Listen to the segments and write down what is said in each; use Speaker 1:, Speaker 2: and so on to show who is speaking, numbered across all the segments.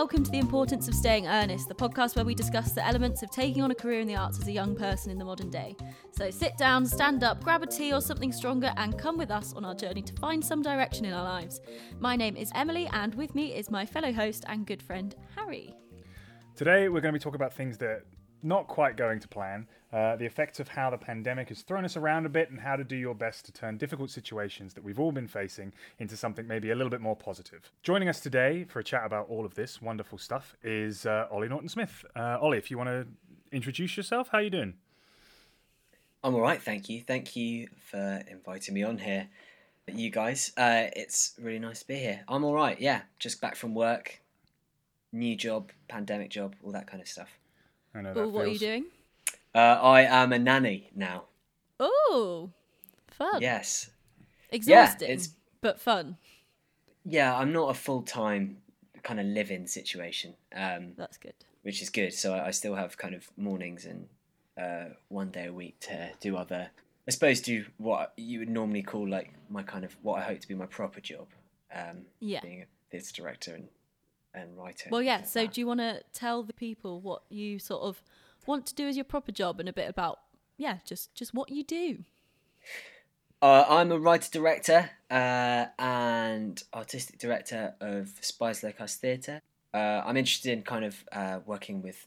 Speaker 1: welcome to The Importance of Staying Earnest, the podcast where we discuss the elements of taking on a career in the arts as a young person in the modern day. So sit down, stand up, grab a tea or something stronger, and come with us on our journey to find some direction in our lives. My name is Emily, and with me is my fellow host and good friend, Harry.
Speaker 2: Today, we're going to be talking about things that not quite going to plan, uh, the effects of how the pandemic has thrown us around a bit, and how to do your best to turn difficult situations that we've all been facing into something maybe a little bit more positive. Joining us today for a chat about all of this wonderful stuff is uh, Ollie Norton Smith. Uh, Ollie, if you want to introduce yourself, how are you doing?
Speaker 3: I'm all right, thank you. Thank you for inviting me on here. You guys, uh, it's really nice to be here. I'm all right, yeah. Just back from work, new job, pandemic job, all that kind of stuff.
Speaker 2: I know
Speaker 1: Oh,
Speaker 2: that
Speaker 1: what are you doing?
Speaker 3: Uh, I am a nanny now.
Speaker 1: Oh, fun.
Speaker 3: Yes.
Speaker 1: Exhausting,
Speaker 3: it's-
Speaker 1: but fun.
Speaker 3: Yeah, I'm not a full time kind of live in situation, um,
Speaker 1: That's good.
Speaker 3: which is good. So I, I still have kind of mornings and uh, one day a week to do other, I suppose, do what you would normally call like my kind of what I hope to be my proper job. Um,
Speaker 1: Yeah.
Speaker 3: Being a theatre director and, and writer.
Speaker 1: Well, yeah. So,
Speaker 3: that.
Speaker 1: do you want to tell the people what you sort of want to do as your proper job, and a bit about, yeah, just just what you do?
Speaker 3: Uh, I'm a writer director uh, and artistic director of Spies Like Us Theatre. Uh, I'm interested in kind of uh, working with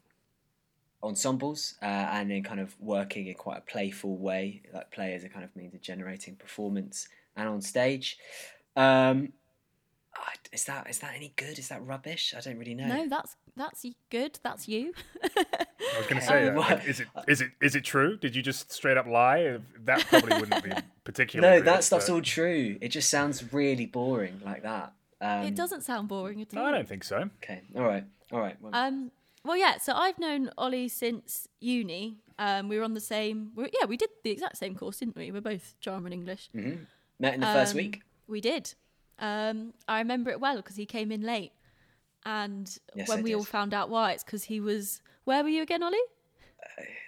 Speaker 3: ensembles uh, and in kind of working in quite a playful way, like play as a kind of means of generating performance and on stage. Um, I- is that is that any good? Is that rubbish? I don't really know.
Speaker 1: No, that's that's good. That's you.
Speaker 2: I was going to say,
Speaker 3: Um,
Speaker 2: uh,
Speaker 3: what-
Speaker 2: is it is it is it true? Did you just straight up lie? That probably wouldn't be particularly.
Speaker 3: no,
Speaker 2: good,
Speaker 3: that stuff's
Speaker 2: but-
Speaker 3: all true. It just sounds really boring like that. Um,
Speaker 1: it doesn't sound boring at all.
Speaker 2: No, I don't think so.
Speaker 3: Okay, all right, all right. Well,
Speaker 1: Um, well, yeah. So I've known Ollie since uni. Um, we were on the same. We yeah, we did the exact same course, didn't we? We're both drama and English.
Speaker 3: met in the first
Speaker 1: Um,
Speaker 3: week.
Speaker 1: We did. Um, I remember it well because he came in late, and
Speaker 3: Yes,
Speaker 1: when
Speaker 3: I
Speaker 1: we all found out why, it's because he was. Where were you again, Ollie?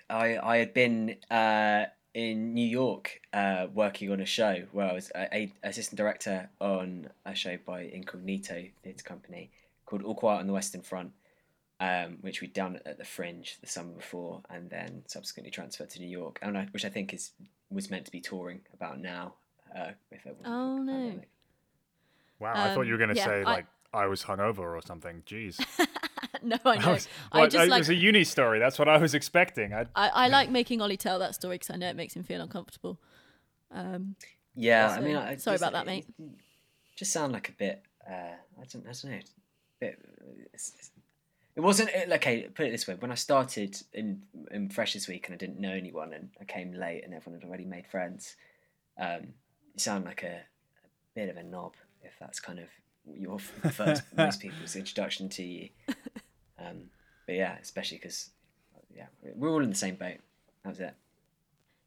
Speaker 3: I I had been uh, in New York uh, working on a show where I was a, a assistant director on a show by Incognito Theatre Company called All Quiet on the Western Front, um, which we'd done at the Fringe the summer before, and then subsequently transferred to New York, and I, which I think is was meant to be touring about now. Uh, if it wasn't
Speaker 1: Oh, no.
Speaker 3: pandemic.
Speaker 2: Wow, I thought
Speaker 1: Um,
Speaker 2: you were going to
Speaker 1: yeah,
Speaker 2: say
Speaker 1: I-
Speaker 2: like I was hungover or something. Jeez,
Speaker 1: no, I
Speaker 2: I
Speaker 1: know.
Speaker 2: was,
Speaker 1: I just
Speaker 2: it
Speaker 1: like.
Speaker 2: was a uni story. That's what I was expecting. I,
Speaker 1: I, I like making Ollie tell that story because I know it makes him feel uncomfortable. Um,
Speaker 3: Yeah, I mean, I,
Speaker 1: sorry
Speaker 3: just-
Speaker 1: about that, mate.
Speaker 3: Just sound like a bit. Uh, I don't. I don't know. Bit. It's, it's- it wasn't it- okay. Put it this way: when I started in in Freshers Week and I didn't know anyone, and I came late, and everyone had already made friends. Um, you sound like a, a bit of a knob if that's kind of your first most people's introduction to you. Um, but yeah, especially because yeah, we're all in the same boat. That was it.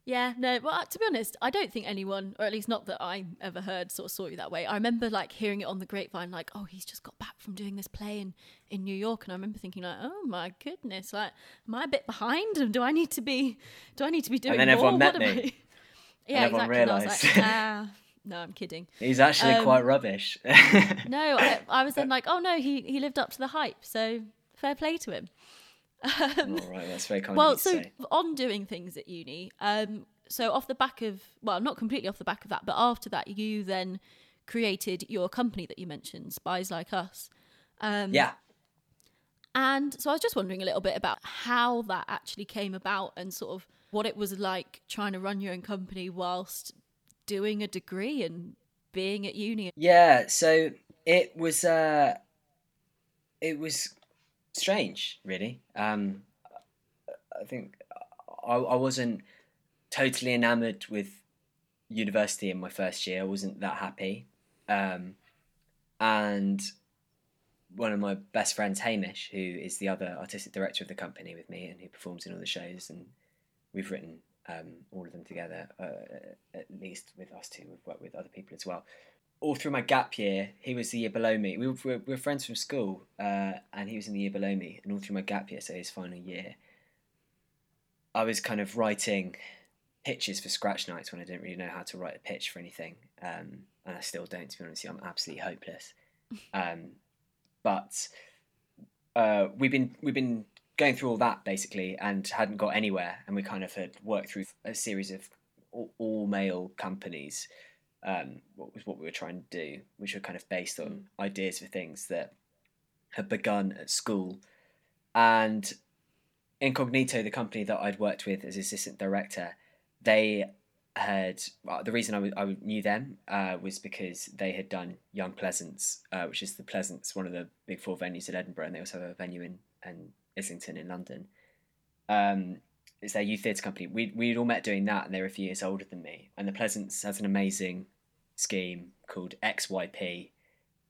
Speaker 1: Yeah, no, well, to be honest, I don't think anyone, or at least not that I ever heard, sort of saw you that way. I remember like hearing it on the grapevine, like, oh, he's just got back from doing this play in, in New York. And I remember thinking, like, oh my goodness, like, am I a bit behind? And do I need to be, do I need to be doing
Speaker 3: then
Speaker 1: more?
Speaker 3: everyone met me.
Speaker 1: I-" Yeah,
Speaker 3: everyone
Speaker 1: exactly. And I was
Speaker 3: realised.
Speaker 1: no, I'm kidding.
Speaker 3: He's actually
Speaker 1: Um,
Speaker 3: quite rubbish.
Speaker 1: No, I, I was then like, oh no, he, he lived up to the hype. So fair play to him.
Speaker 3: All right, that's very kind
Speaker 1: well,
Speaker 3: of you to
Speaker 1: so
Speaker 3: say.
Speaker 1: on doing things at uni, um, so off the back of, well, not completely off the back of that, but after that, you then created your company that you mentioned, Spies Like Us. Um,
Speaker 3: Yeah.
Speaker 1: And so I was just wondering a little bit about how that actually came about and sort of what it was like trying to run your own company whilst doing a degree and being at uni.
Speaker 3: Yeah, so it was uh it was strange, really. Um I think I, I wasn't totally enamored with university in my first year. I wasn't that happy. Um and one of my best friends, Hamish, who is the other artistic director of the company with me and who performs in all the shows, and we've written um, all of them together, uh, at least with us two. We've worked with other people as well. All through my gap year, he was the year below me. We were, we were friends from school, uh, and he was in the year below me. And all through my gap year, so his final year, I was kind of writing pitches for scratch nights when I didn't really know how to write a pitch for anything, um, and I still don't. To be honest. I'm absolutely hopeless. Um, but uh, we've been we've been going through all that basically and hadn't got anywhere, and we kind of had worked through a series of all, all male companies. Um, what was what we were trying to do, which were kind of based on ideas for things that had begun at school, and Incognito, the company that I'd worked with as assistant director, they had well, the reason I, w- I knew them uh, was because they had done Young Pleasance, uh, which is the Pleasance, one of the big four venues in Edinburgh, and they also have a venue in, in Islington in London. Um, it's their youth theatre company. We we'd all met doing that, and they were a few years older than me. And the Pleasance has an amazing scheme called XYP,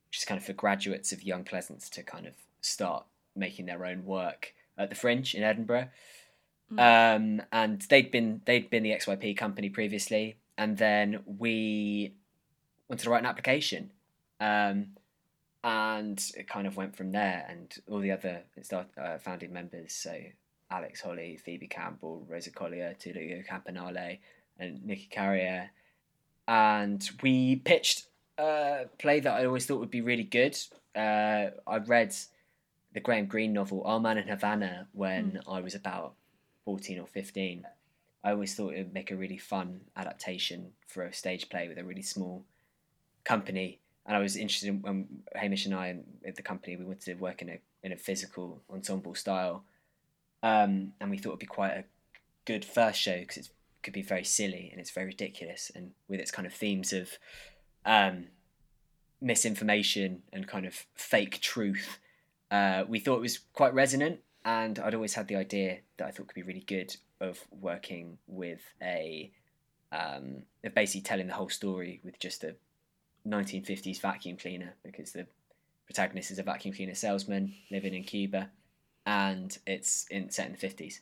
Speaker 3: which is kind of for graduates of Young Pleasance to kind of start making their own work at the Fringe in Edinburgh. Um, and they'd been they'd been the XYP company previously, and then we wanted to write an application, um, and it kind of went from there. And all the other uh, founding members, so Alex Holly, Phoebe Campbell, Rosa Collier, Tulio Campanale, and Nikki Carrier, and we pitched a play that I always thought would be really good. Uh, I read the Graham Greene novel Our Man in Havana when I was about 14 or 15. I always thought it would make a really fun adaptation for a stage play with a really small company. And I was interested in when Hamish and I and the company we wanted to work in a in a physical ensemble style, um, and we thought it'd be quite a good first show because it could be very silly and it's very ridiculous and with its kind of themes of um, misinformation and kind of fake truth. Uh, we thought it was quite resonant, and I'd always had the idea that I thought could be really good of working with a um, of basically telling the whole story with just a 1950s vacuum cleaner because the protagonist is a vacuum cleaner salesman living in Cuba, and it's in set in the 50s.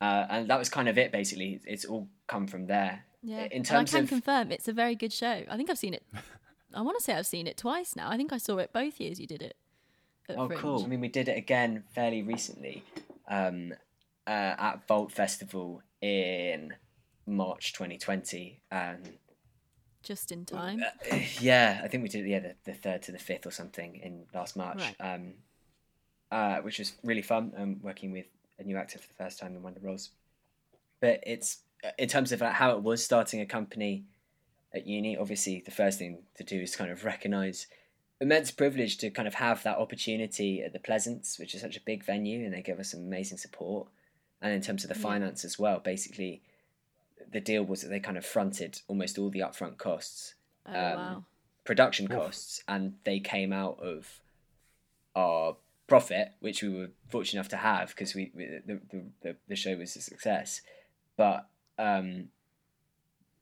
Speaker 3: Uh, and that was kind of it. Basically, it's all come from there.
Speaker 1: Yeah,
Speaker 3: In
Speaker 1: and
Speaker 3: terms
Speaker 1: I can
Speaker 3: of
Speaker 1: confirm it's a very good show. I think I've seen it. I want to say I've seen it twice now. I think I saw it both years you did it.
Speaker 3: Oh,
Speaker 1: Fringe.
Speaker 3: cool. I mean, we did it again fairly recently um, uh, at Vault Festival in March 2020. Um,
Speaker 1: Just in time.
Speaker 3: uh, yeah, I think we did yeah the, the third to the fifth or something in last March,
Speaker 1: Right.
Speaker 3: um, uh, which was really fun. Um, working with a new actor for the first time in one of the roles. But it's uh, in terms of how it was starting a company at uni. Obviously, the first thing to do is kind of recognise immense privilege to kind of have that opportunity at the Pleasance, which is such a big venue, and they give us some amazing support. And in terms of the
Speaker 1: Yeah.
Speaker 3: finance as well, basically, the deal was that they kind of fronted almost all the upfront costs
Speaker 1: oh
Speaker 3: um,
Speaker 1: wow.
Speaker 3: production
Speaker 2: Oof.
Speaker 3: costs, and they came out of our profit, which we were fortunate enough to have because we, we the, the, the the show was a success. But um,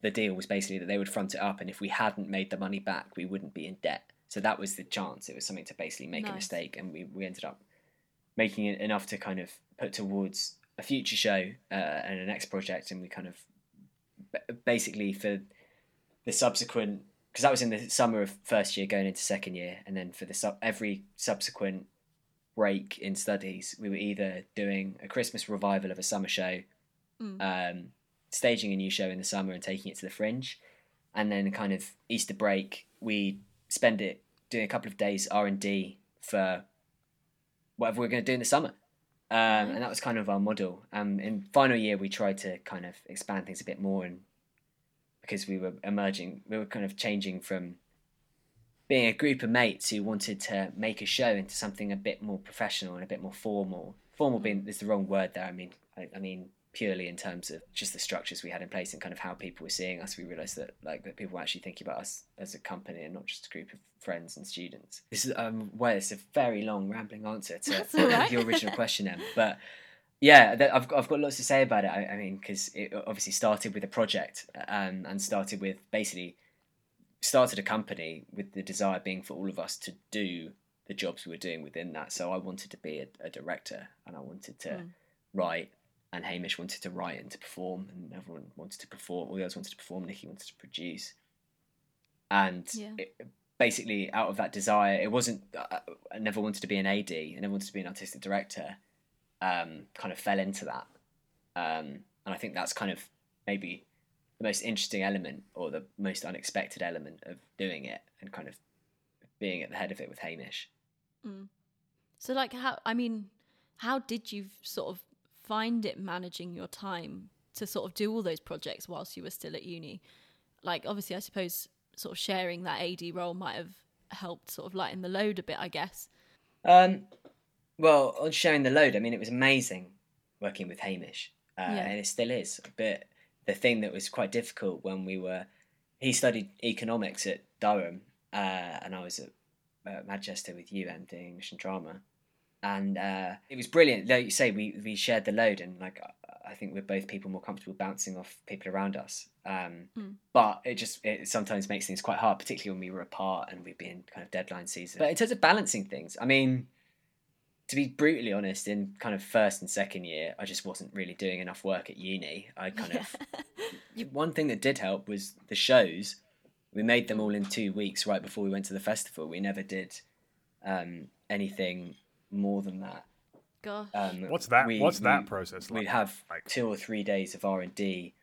Speaker 3: the deal was basically that they would front it up, and if we hadn't made the money back, we wouldn't be in debt. So that was the chance. It was something to basically make a mistake, and we, we ended up making it enough to kind of put towards a future show uh, and a next project, and we kind of ba- basically for the subsequent because that was in the summer of first year going into second year, and then for the sub every subsequent break in studies, we were either doing a Christmas revival of a summer show,
Speaker 1: Mm.
Speaker 3: um, staging a new show in the summer and taking it to the Fringe, and then kind of Easter break we spend it doing a couple of days R and D for whatever we're going to do in the summer. Um, and that was kind of our model. Um, in final year, we tried to kind of expand things a bit more, and because we were emerging, we were kind of changing from being a group of mates who wanted to make a show into something a bit more professional and a bit more formal. Formal being is the wrong word there. I mean, I, I mean purely in terms of just the structures we had in place and kind of how people were seeing us. We realised that like that people were actually thinking about us as a company and not just a group of friends and students. This is um, well, it's a very long rambling answer to
Speaker 1: right.
Speaker 3: your original question, Em, but yeah, that, I've got, I've got lots to say about it. I, I mean, because it obviously started with a project um, and started with basically started a company with the desire being for all of us to do the jobs we were doing within that. So I wanted to be a, a director and I wanted to
Speaker 1: Mm.
Speaker 3: write, and Hamish wanted to write and to perform, and everyone wanted to perform. All the others wanted to perform. Nikki wanted to produce, and
Speaker 1: Yeah.
Speaker 3: it, basically out of that desire, it wasn't. I I never wanted to be an AD. I never wanted to be an artistic director. Um, kind of fell into that, um, and I think that's kind of maybe the most interesting element or the most unexpected element of doing it and kind of being at the head of it with Hamish.
Speaker 1: So, like, how, I mean, how did you sort of find it managing your time to sort of do all those projects whilst you were still at uni? Like, obviously, I suppose sort of sharing that AD role might have helped sort of lighten the load a bit, I guess.
Speaker 3: Um, well, on sharing the load, I mean, it was amazing working with Hamish, uh,
Speaker 1: Yeah.
Speaker 3: and it still is. But the thing that was quite difficult when we were, he studied economics at Durham, uh, and I was at uh, Manchester with you and doing English and drama, and uh, it was brilliant. Like you say, we we shared the load, and like I- I think we're both people more comfortable bouncing off people around us. Um,
Speaker 1: Mm.
Speaker 3: But it just it sometimes makes things quite hard, particularly when we were apart and we'd be in kind of deadline season. But in terms of balancing things, I mean to be brutally honest, in kind of first and second year, I just wasn't really doing enough work at uni. I kind of one thing that did help was the shows. We made them all in two weeks right before we went to the festival. We never did um, anything more than that.
Speaker 1: Gosh.
Speaker 3: Um,
Speaker 2: What's that?
Speaker 3: we-
Speaker 2: what's that
Speaker 3: we-
Speaker 2: process like?
Speaker 3: We'd have
Speaker 2: Like-
Speaker 3: two or three days of R and D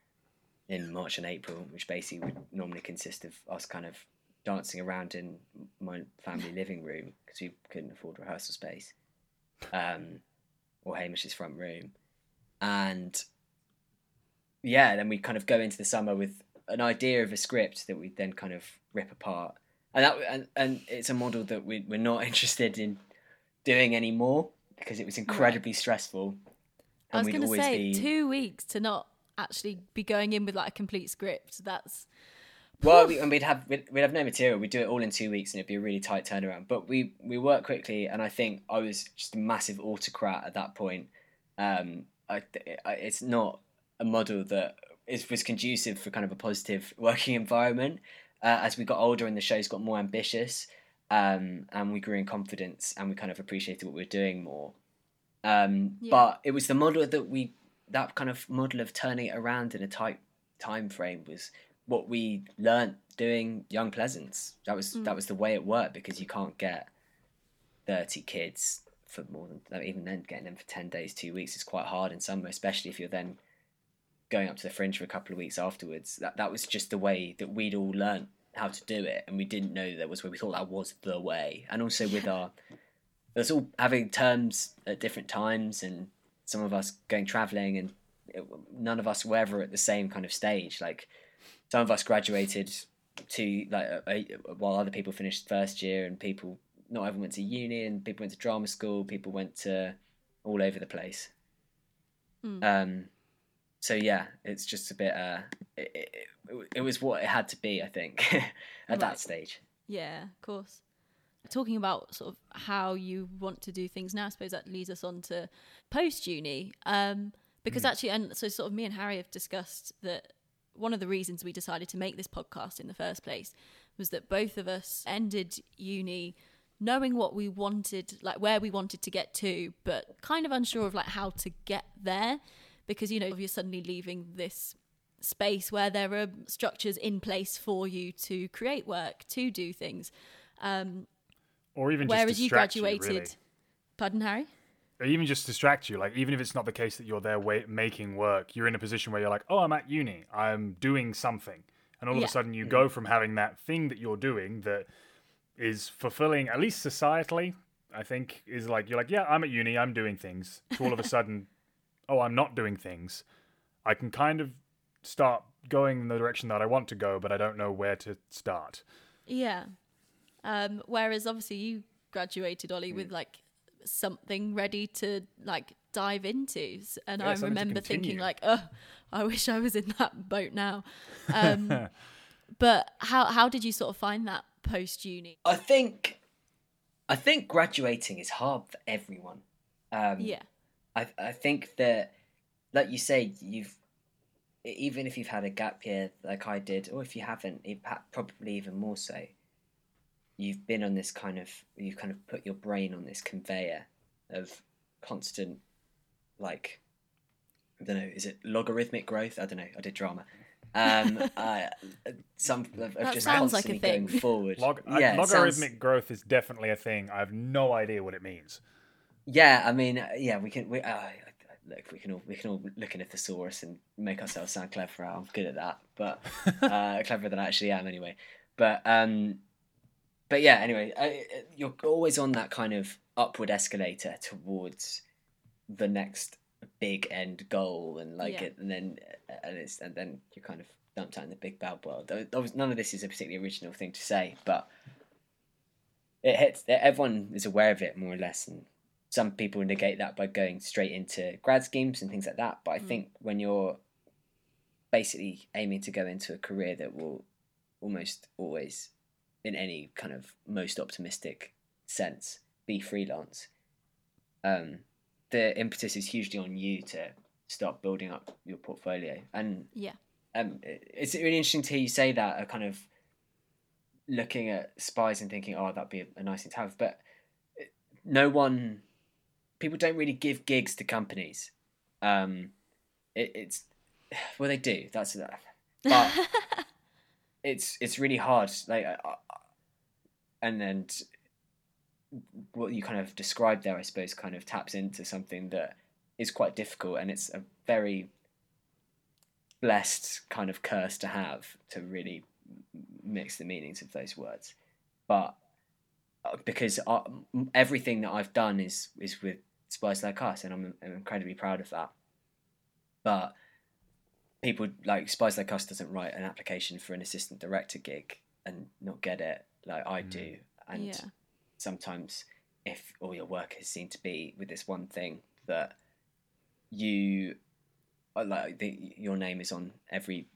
Speaker 3: in March and April, which basically would normally consist of us kind of dancing around in my family living room because we couldn't afford rehearsal space, um, or Hamish's front room, and yeah, then we kind of go into the summer with an idea of a script that we then kind of rip apart, and that and, and it's a model that we we're not interested in doing anymore because it was incredibly stressful.
Speaker 1: I was
Speaker 3: we'd
Speaker 1: going to say
Speaker 3: be-
Speaker 1: two weeks to not actually be going in with like a complete script. That's
Speaker 3: Well, we, and we'd have we'd, we'd have no material. We'd do it all in two weeks, and it'd be a really tight turnaround. But we we work quickly, and I think I was just a massive autocrat at that point. Um, I, I it's not a model that is was conducive for kind of a positive working environment. Uh, as we got older and the shows got more ambitious, um, and we grew in confidence, and we kind of appreciated what we were doing more. Um,
Speaker 1: Yeah.
Speaker 3: But it was the model that we that kind of model of turning it around in a tight time frame was what we learnt doing Young Pleasance. That was that was the way it worked because you can't get thirty kids for more than even then getting them for ten days, two weeks is quite hard in summer, especially if you're then going up to the fringe for a couple of weeks afterwards. That that was just the way that we'd all learnt how to do it, and we didn't know that was where we thought that was the way. And also with our us all having terms at different times, and some of us going travelling, and it, none of us were ever at the same kind of stage. Like some of us graduated to like while other people finished first year, and people not everyone went to uni, and people went to drama school. People went to all over the place.
Speaker 1: Mm.
Speaker 3: Um, so yeah, it's just a bit. Uh, it, it, it, was what it had to be, I think, at
Speaker 1: Right.
Speaker 3: that stage.
Speaker 1: Yeah, of course. Talking about sort of how you want to do things now, I suppose that leads us on to post uni. Um, because actually, and so sort of me and Harry have discussed that one of the reasons we decided to make this podcast in the first place was that both of us ended uni knowing what we wanted, like where we wanted to get to, but kind of unsure of like how to get there. Because, you know, you're suddenly leaving this space where there are structures in place for you to create work, to do things. Um,
Speaker 2: or even just
Speaker 1: whereas you graduated.
Speaker 2: You, really.
Speaker 1: Pardon, Harry?
Speaker 2: or even just distract you. Like even if it's not the case that you're there wait, making work, you're in a position where you're like, oh, I'm at uni, I'm doing something, and all of a sudden you go from having that thing that you're doing that is fulfilling, at least societally, I think, is like you're like, yeah, I'm at uni, I'm doing things. To all of a sudden, oh, I'm not doing things. I can kind of start going in the direction that I want to go, but I don't know where to start.
Speaker 1: Yeah. Um, whereas obviously you graduated, Ollie,
Speaker 2: Hmm.
Speaker 1: with like something ready to like dive into. And
Speaker 2: Yeah,
Speaker 1: I remember thinking like, oh, I wish I was in that boat now. Um, but how how did you sort of find that post uni?
Speaker 3: I think, I think graduating is hard for everyone. Um,
Speaker 1: Yeah.
Speaker 3: I I think that, like you say, you've even if you've had a gap year like I did, or if you haven't, it, probably even more so. You've been on this kind of you've kind of put your brain on this conveyor of constant, like, I don't know, is it logarithmic growth? I don't know. I did drama. Um, uh, some of, of
Speaker 1: That
Speaker 3: just
Speaker 1: sounds like a
Speaker 3: constantly
Speaker 1: thing.
Speaker 3: going forward.
Speaker 2: Log- uh,
Speaker 3: yeah, it sounds-
Speaker 2: logarithmic growth is definitely a thing. I have no idea what it means.
Speaker 3: Yeah, I mean, uh, yeah, we can. We, uh, look, we can all we can all look in a thesaurus and make ourselves sound clever. I'm good at that, but uh, cleverer than I actually am, anyway. But um, but yeah, anyway, I, you're always on that kind of upward escalator towards the next big end goal and like
Speaker 1: Yeah.
Speaker 3: it and then and it's and then you're kind of dumped out in the big bad world Though- though none of this is a particularly original thing to say but it hits everyone is aware of it more or less and some people negate that by going straight into grad schemes and things like that but i
Speaker 1: Mm.
Speaker 3: think when you're basically aiming to go into a career that will almost always in any kind of most optimistic sense be freelance um the impetus is hugely on you to start building up your portfolio and
Speaker 1: Yeah.
Speaker 3: um, it's really interesting to hear you say that, uh, kind of looking at spies and thinking, oh, that'd be a, a nice thing to have. But no one, people don't really give gigs to companies. Um, it, it's, well, they do. That's that. But it's it's really hard. Like, I- and then what you kind of described there, I suppose, kind of taps into something that is quite difficult, and it's a very blessed kind of curse to have to really mix the meanings of those words. But uh, because I, m- everything that I've done is is with Spies Like Us, and I'm, I'm incredibly proud of that. But people like Spies Like Us doesn't write an application for an assistant director gig and not get it like I do, and
Speaker 1: Yeah.
Speaker 3: sometimes if all your work is seen to be with this one thing that you uh, like the, your name is on every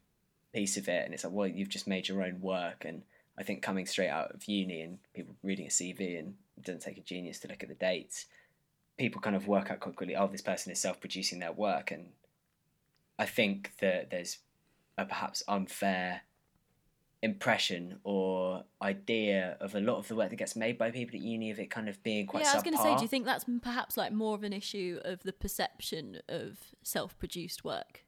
Speaker 3: piece of it and it's like well you've just made your own work and i think coming straight out of uni and people reading a cv and it doesn't take a genius to look at the dates people kind of work out quite quickly oh this person is self-producing their work and i think that there's a perhaps unfair impression or idea of a lot of the work that gets made by people at uni of it kind of being quite
Speaker 1: yeah, I was going to say, do you think that's perhaps like more of an issue of the perception of self-produced work?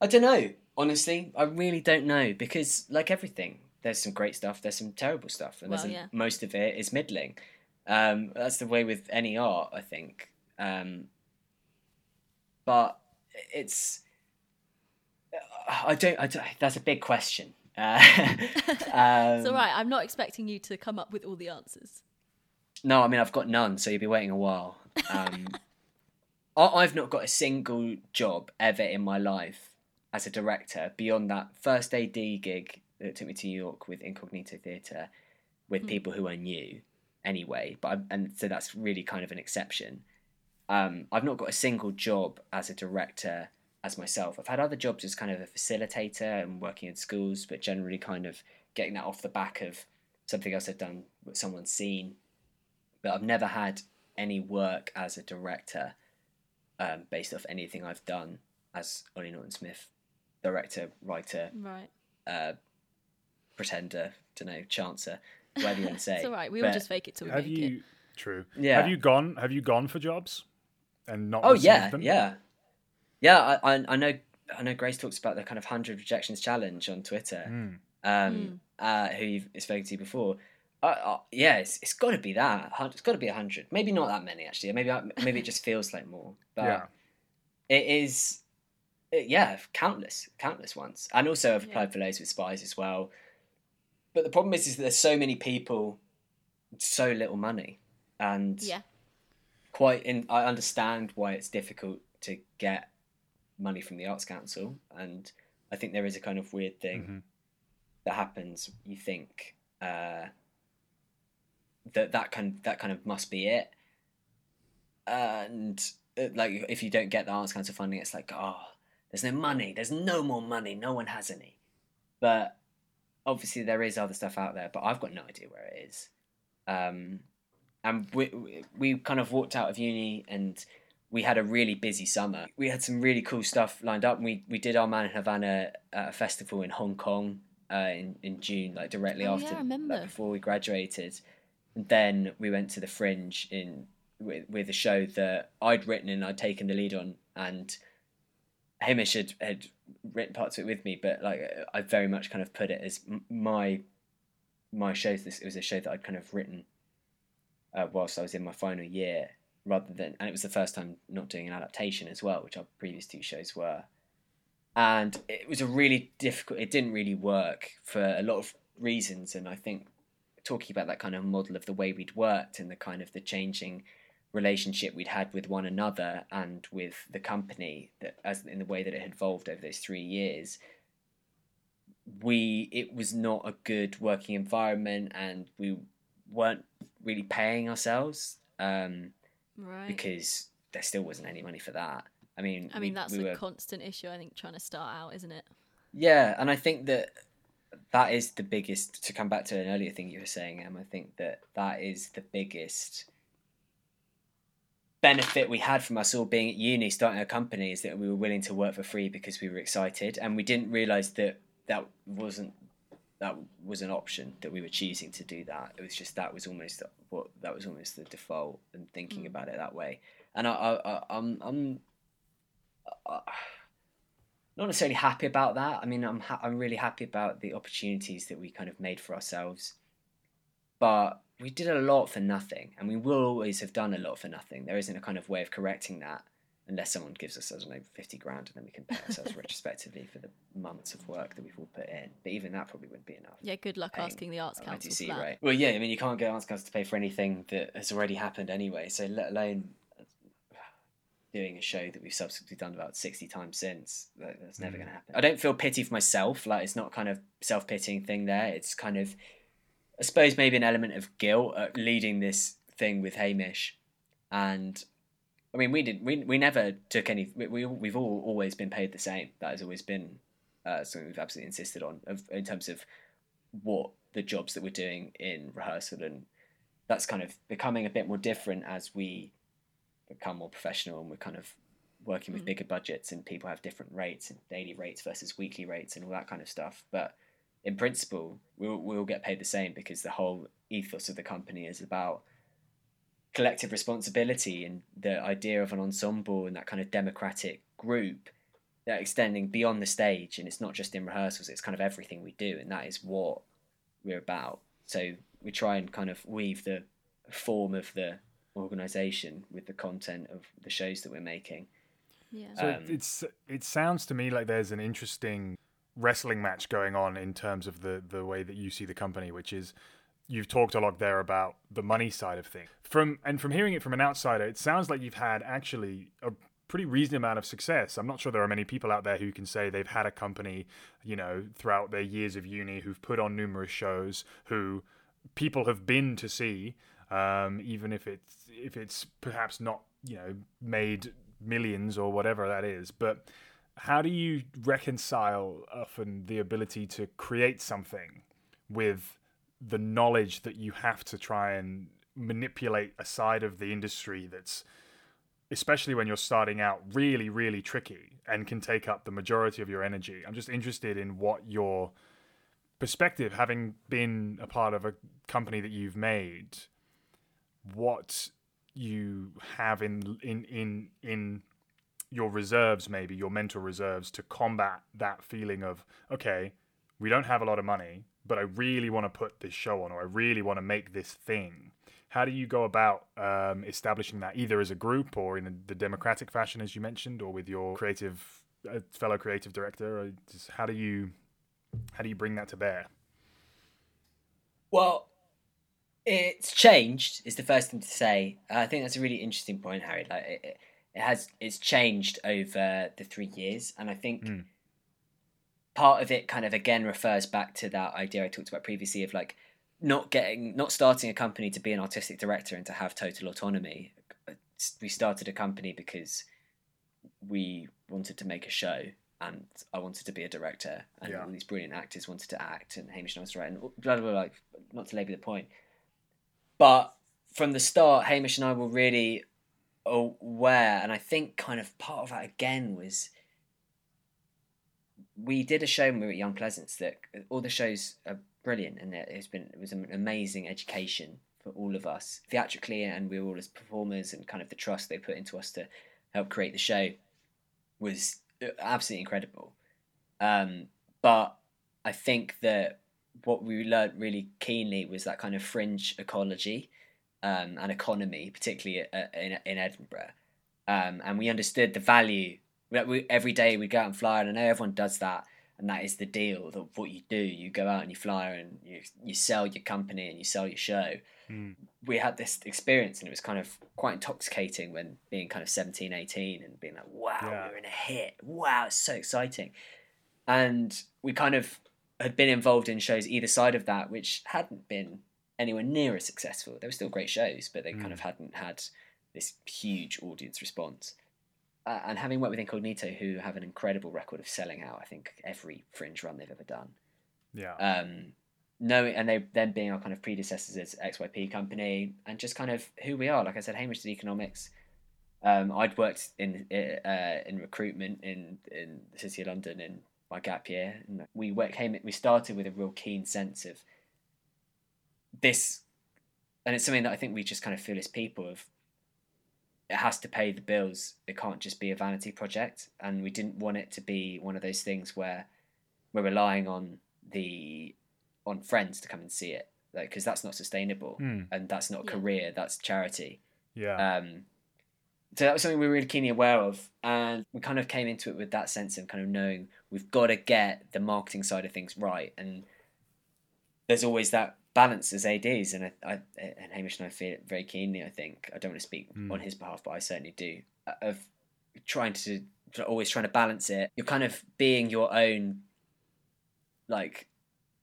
Speaker 3: I don't know. Honestly, I really don't know because, like everything, there's some great stuff, there's some terrible stuff, and there's
Speaker 1: Well,
Speaker 3: a- most of it is middling. Um, that's the way with any art, I think. Um, but it's, I don't, I don't. That's a big question. Uh, um,
Speaker 1: it's all right. I'm not expecting you to come up with all the answers.
Speaker 3: No, I mean I've got none, so you'll be waiting a while. Um, I- I've not got a single job ever in my life as a director beyond that first AD gig that took me to New York with Incognito Theatre with people who I knew anyway. But I, and so that's really kind of an exception. Um, I've not got a single job as a director as myself. I've had other jobs as kind of a facilitator and working in schools, but generally kind of getting that off the back of something else I've done with someone's seen but I've never had any work as a director um, based off anything I've done as Ollie Norton Smith, director, writer,
Speaker 1: Right.
Speaker 3: uh, pretender, don't know, chancer, whatever you say.
Speaker 1: It's all right. We all
Speaker 3: But-
Speaker 1: just fake it till we
Speaker 2: Have
Speaker 1: make
Speaker 2: you
Speaker 1: it.
Speaker 2: true?
Speaker 3: Yeah.
Speaker 2: Have you gone? Have you gone for jobs and not?
Speaker 3: Oh yeah,
Speaker 2: them?
Speaker 3: yeah, yeah. I, I I know I know Grace talks about the kind of hundred rejections challenge on Twitter.
Speaker 2: Mm.
Speaker 3: Um, uh, who you've spoken to before. Uh, uh, yeah, it's, it's got to be that. It's got to be a hundred. Maybe not that many actually. Maybe maybe it just feels like more. But
Speaker 2: Yeah.
Speaker 3: it is. it- yeah, countless, countless ones, and also I've applied
Speaker 1: Yeah.
Speaker 3: for loads with spies as well. But the problem is, is that there's so many people, so little money, and
Speaker 1: Yeah.
Speaker 3: quite in I understand why it's difficult to get money from the Arts Council and I think there is a kind of weird thing
Speaker 2: Mhm.
Speaker 3: that happens you think uh, that that kind that kind of must be it and uh, like if you don't get the Arts Council funding it's like oh there's no money there's no more money no one has any but obviously there is other stuff out there but I've got no idea where it is um, and we, we kind of walked out of uni and we had a really busy summer. We had some really cool stuff lined up. We we did our Man in Havana uh, festival in Hong Kong uh, in in June, like directly
Speaker 1: Oh,
Speaker 3: after,
Speaker 1: yeah,
Speaker 3: like, before we graduated. And then we went to the Fringe in with, with a show that I'd written and I'd taken the lead on, and Hamish had had written parts of it with me, but like I very much kind of put it as my my show. This it was a show that I'd kind of written uh, whilst I was in my final year, rather than, and it was the first time not doing an adaptation as well, which our previous two shows were. And it was a really difficult. It didn't really work for a lot of reasons, and I think talking about that kind of model of the way we'd worked and the kind of the changing relationship we'd had with one another and with the company that as in the way that it had evolved over those three years we it was not a good working environment and we weren't really paying ourselves um,
Speaker 1: Right.
Speaker 3: because there still wasn't any money for that i mean
Speaker 1: I mean,
Speaker 3: we-
Speaker 1: that's
Speaker 3: we
Speaker 1: a
Speaker 3: were-
Speaker 1: constant issue, I think, trying to start out, isn't it?
Speaker 3: Yeah, and I think that that is the biggest. To come back to an earlier thing you were saying, Em, I think that that is the biggest benefit we had from us all being at uni, starting a company, is that we were willing to work for free because we were excited, and we didn't realize that that wasn't that was an option that we were choosing to do that. It was just that was almost what that was almost the default and thinking
Speaker 1: Mm.
Speaker 3: about it that way. And I, I, I I'm I'm. I, not necessarily happy about that. I mean, I'm ha- I'm really happy about the opportunities that we kind of made for ourselves, but we did a lot for nothing, and we will always have done a lot for nothing. There isn't a kind of way of correcting that unless someone gives us I don't know fifty grand, and then we can pay ourselves retrospectively for the months of work that we've all put in. But even that probably wouldn't be enough.
Speaker 1: Yeah, good luck
Speaker 3: Paying
Speaker 1: asking the Arts Council that.
Speaker 3: right? Well, yeah. I mean, you can't get Arts Council to pay for anything that has already happened anyway. So let alone doing a show that we've subsequently done about 60 times since that's never
Speaker 2: Mm.
Speaker 3: going to happen i don't feel pity for myself like it's not kind of self-pitying thing there it's kind of i suppose maybe an element of guilt at leading this thing with hamish. And i mean we did we, we never took any we, we, we've all always been paid the same. That has always been uh, something we've absolutely insisted on of, in terms of what the jobs that we're doing in rehearsal. And that's kind of becoming a bit more different as we become more professional and we're kind of working with
Speaker 1: Mm.
Speaker 3: bigger budgets and people have different rates and daily rates versus weekly rates and all that kind of stuff. But in principle we'll, we'll get paid the same because the whole ethos of the company is about collective responsibility and the idea of an ensemble and that kind of democratic group that extending beyond the stage. And it's not just in rehearsals it's kind of everything we do. And that is what we're about. So we try and kind of weave the form of the organization with the content of the shows that we're making.
Speaker 1: Yeah.
Speaker 2: So
Speaker 3: Um,
Speaker 2: it's it sounds to me like there's an interesting wrestling match going on in terms of the the way that you see the company, which is you've talked a lot there about the money side of things. From and from hearing it from an outsider, it sounds like you've had actually a pretty reasonable amount of success. I'm not sure there are many people out there who can say they've had a company, you know, throughout their years of uni who've put on numerous shows, who people have been to see, um, even if it's if it's perhaps not you know made millions or whatever that is. But how do you reconcile often the ability to create something with the knowledge that you have to try and manipulate a side of the industry that's especially when you're starting out really really tricky and can take up the majority of your energy? I'm just interested in what your perspective having been a part of a company that you've made what you have in in in in your reserves maybe your mental reserves to combat that feeling of okay we don't have a lot of money but i really want to put this show on or i really want to make this thing how do you go about um, establishing that either as a group or in the democratic fashion as you mentioned or with your creative uh, fellow creative director how do you how do you bring that to bear
Speaker 3: Well, it's changed. Is the first thing to say. I think that's a really interesting point, Harry. Like it, it- has, it's changed over the three years, and I think
Speaker 2: Mm.
Speaker 3: part of it kind of again refers back to that idea I talked about previously of like not getting, not starting a company to be an artistic director and to have total autonomy. We started a company because we wanted to make a show and I wanted to be a director, and
Speaker 2: Yeah.
Speaker 3: all these brilliant actors wanted to act, and Hamish and I and blah blah blah. Like, not to labour the point, but from the start, Hamish and I were really aware, and I think kind of part of that again was we did a show when we were at Young Pleasance that all the shows are brilliant, and it has been it was an amazing education for all of us theatrically, and we were all as performers, and kind of the trust they put into us to help create the show was absolutely incredible. Um, but I think that what we learned really keenly was that kind of fringe ecology um, and economy, particularly uh, in, in Edinburgh. Um, and we understood the value. We, every day we go out and fly, and I know everyone does that. and that is the deal. That what you do, you go out and you fly and you you sell your company and you sell your show.
Speaker 2: Mm.
Speaker 3: We had this experience, and it was kind of quite intoxicating when being kind of 17, 18 and being like, "Wow,
Speaker 2: Yeah.
Speaker 3: we're in a hit! Wow, it's so exciting!" And we kind of had been involved in shows either side of that, which hadn't been anywhere near as successful. They were still great shows, but they kind
Speaker 2: Mm.
Speaker 3: of hadn't had this huge audience response. Uh, and having worked with Incognito, who have an incredible record of selling out, I think every fringe run they've ever done.
Speaker 2: Yeah.
Speaker 3: Um, knowing and they then being our kind of predecessors as XYP company, and just kind of who we are. Like I said, Hamish did economics. Um, I'd worked in uh, in recruitment in in the city of London in my gap year. And we work, came we started with a real keen sense of this, and it's something that I think we just kind of feel as people of. It has to pay the bills. It can't just be a vanity project, and we didn't want it to be one of those things where we're relying on the on friends to come and see it, like because that's not sustainable,
Speaker 2: Mm.
Speaker 3: and that's not
Speaker 1: Yeah.
Speaker 3: career. That's charity.
Speaker 2: Yeah.
Speaker 3: Um, so that was something we were really keenly aware of, and we kind of came into it with that sense of kind of knowing we've got to get the marketing side of things right, and there's always that balance as ADs, and I, I and Hamish and I feel it very keenly. I think I don't want to speak
Speaker 2: Mm.
Speaker 3: on his behalf, but I certainly do of trying to always trying to balance it. You're kind of being your own like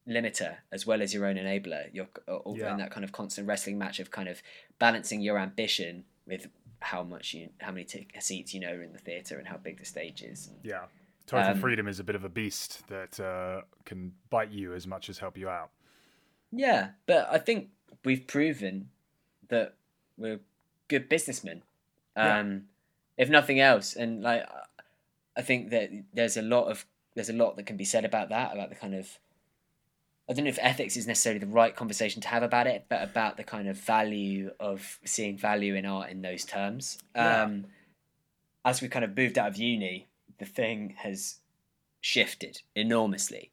Speaker 3: limiter as well as your own enabler. You're all
Speaker 2: Yeah.
Speaker 3: in that kind of constant wrestling match of kind of balancing your ambition with how much you, how many t- seats you know in the theatre and how big the stage is.
Speaker 2: yeah. Total
Speaker 3: um,
Speaker 2: freedom is a bit of a beast that uh, can bite you as much as help you out.
Speaker 3: Yeah, but I think we've proven that we're good businessmen.
Speaker 2: Yeah.
Speaker 3: Um, If nothing else, and like I think that there's a lot of there's a lot that can be said about that, about the kind of I don't know if ethics is necessarily the right conversation to have about it, but about the kind of value of seeing value in art in those terms.
Speaker 2: Yeah.
Speaker 3: Um, as we kind of moved out of uni, the thing has shifted enormously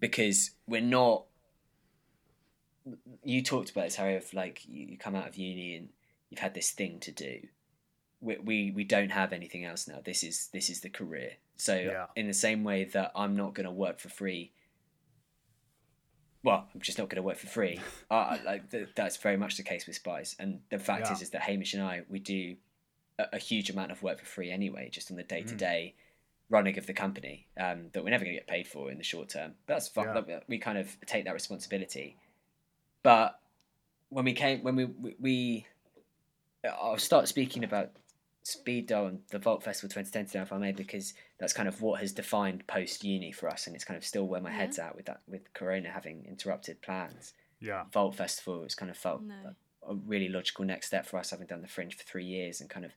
Speaker 3: because we're not. You talked about this, Harry, of like you, come out of uni and you've had this thing to do. We, we we don't have anything else now. This is this is the career. So
Speaker 2: Yeah.
Speaker 3: in the same way that I'm not going to work for free. Well, I'm just not going to work for free. uh, like th- that's very much the case with Spies. And the fact
Speaker 2: Yeah.
Speaker 3: is, is that Hamish and I we do a, a huge amount of work for free anyway, just on the day to day running of the company um, that we're never going to get paid for in the short term. That's fun.
Speaker 2: Yeah.
Speaker 3: We kind of take that responsibility. But when we came, when we we, we I'll start speaking about Speed Doll and the Vault Festival 2010 now, if I may, because that's kind of what has defined post uni for us, and it's kind of still where my
Speaker 1: Yeah.
Speaker 3: head's at with that, with Corona having interrupted plans.
Speaker 2: Yeah.
Speaker 3: Vault Festival has kind of felt
Speaker 1: No.
Speaker 3: a really logical next step for us, having done the Fringe for three years and kind of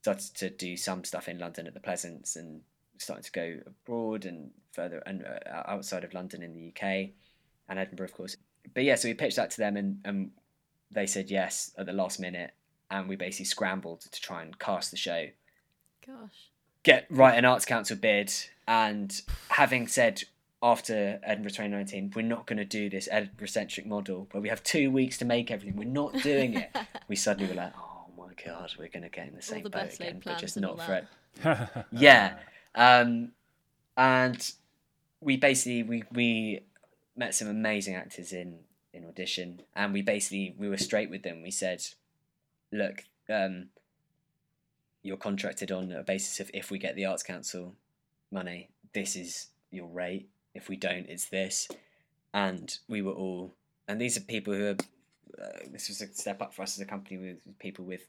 Speaker 3: started to do some stuff in London at the Pleasance and starting to go abroad and further and uh, outside of London in the UK and Edinburgh, of course. But yeah, so we pitched that to them and, and they said yes at the last minute, and we basically scrambled to try and cast the show
Speaker 1: Gosh.
Speaker 3: get right an Arts Council bid, and having said after Edinburgh 2019, we're not going to do this Edinburgh centric model where we have two weeks to make everything. We're not doing it. we suddenly were like, oh my god, we're going to get in the same
Speaker 1: the
Speaker 3: boat again, but just not for it. Yeah, um, and we basically we we met some amazing actors in in audition, and we basically we were straight with them. We said, look, um, you're contracted on a basis of if we get the Arts Council money, this is your rate. If we don't, it's this. And we were all, and these are people who are. Uh, this was a step up for us as a company with people with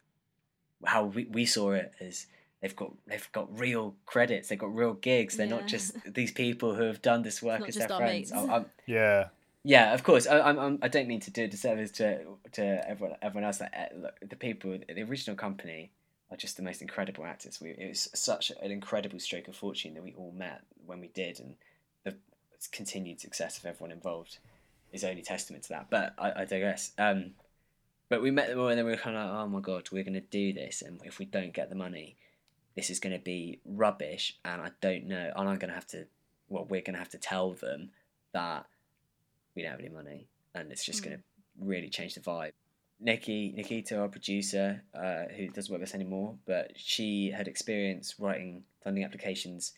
Speaker 3: how we, we saw it as they've got they've got real credits, they've got real gigs. They're
Speaker 1: Yeah.
Speaker 3: not just these people who have done this work
Speaker 1: not
Speaker 3: as
Speaker 1: just
Speaker 3: their
Speaker 1: our
Speaker 3: friends.
Speaker 1: mates.
Speaker 3: I'm- I'm-
Speaker 2: yeah.
Speaker 3: yeah, of course. I, I'm, I'm, I don't mean to do a disservice to to everyone everyone else. Like, uh, look, the people, the original company are just the most incredible actors. We it was such an incredible stroke of fortune that we all met when we did, and the continued success of everyone involved is only testament to that. But I, I digress. Um, but we met them all, and then we were kind of like, oh my god, we're going to do this, and if we don't get the money, this is going to be rubbish, and I don't know, and I'm going to have to, well, we're going to have to tell them that we don't have any money, and it's just
Speaker 1: Mm.
Speaker 3: going to really change the vibe. Nikki, Nikita, our producer, uh, who doesn't work with us anymore, but she had experience writing funding applications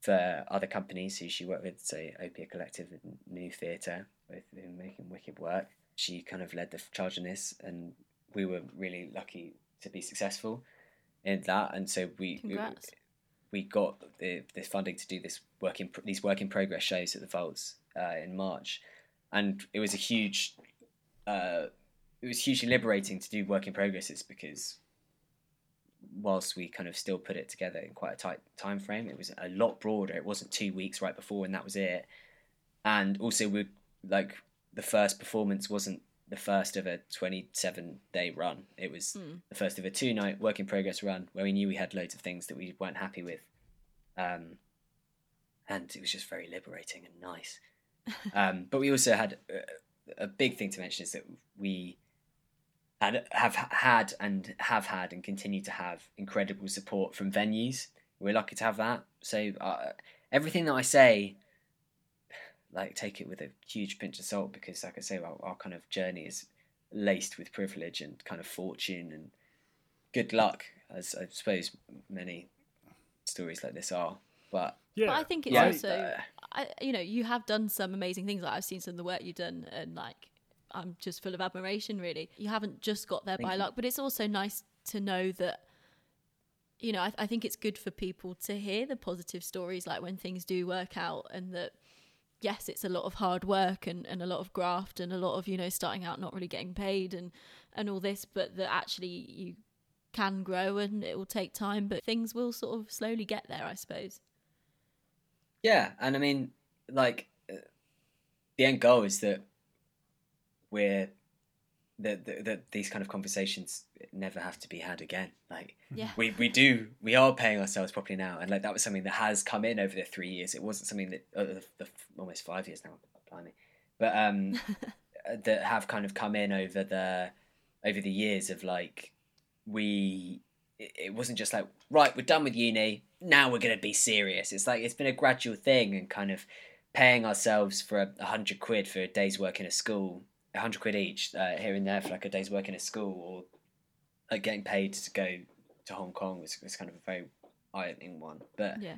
Speaker 3: for other companies who she worked with, say Opia Collective and New Theatre, whom making wicked work. She kind of led the charge in this, and we were really lucky to be successful in that. And so we we, we got the, this funding to do this work in these work in progress shows at the Vaults uh, in March, and it was a huge. Uh, it was hugely liberating to do work in progresses because whilst we kind of still put it together in quite a tight time frame, it was a lot broader. It wasn't two weeks right before and that was it. And also, we like the first performance wasn't the first of a 27 day run. It was
Speaker 1: Mm.
Speaker 3: the first of a two night work in progress run where we knew we had loads of things that we weren't happy with. Um, and it was just very liberating and nice. um, but we also had a, a big thing to mention is that we had have had and have had and continue to have incredible support from venues. We're lucky to have that. So uh, everything that I say, like take it with a huge pinch of salt because, like I say, our, our kind of journey is laced with privilege and kind of fortune and good luck, as I suppose many stories like this are. But
Speaker 2: Yeah.
Speaker 1: But I think it's
Speaker 3: yeah,
Speaker 1: also, I, you know, you have done some amazing things. Like I've seen some of the work you've done, and like I'm just full of admiration. Really, you haven't just got there
Speaker 3: Thank
Speaker 1: by
Speaker 3: you.
Speaker 1: luck, but it's also nice to know that. You know, I, I think it's good for people to hear the positive stories, like when things do work out, and that yes, it's a lot of hard work and, and a lot of graft and a lot of you know starting out not really getting paid and and all this, but that actually you can grow and it will take time, but things will sort of slowly get there, I suppose.
Speaker 3: Yeah, and I mean, like, uh, the end goal is that we're that that that these kind of conversations never have to be had again. Like,
Speaker 1: Yeah.
Speaker 3: we we do we are paying ourselves properly now, and like that was something that has come in over the three years. It wasn't something that uh, the, the almost five years now, blimey, but um, uh, that have kind of come in over the over the years of like we it wasn't just like right we're done with uni now we're going to be serious it's like it's been a gradual thing and kind of paying ourselves for a, hundred quid for a day's work in a school hundred quid each uh, here and there for like a day's work in a school or like getting paid to go to hong kong was, was kind of a very eye-opening one. But
Speaker 1: Yeah.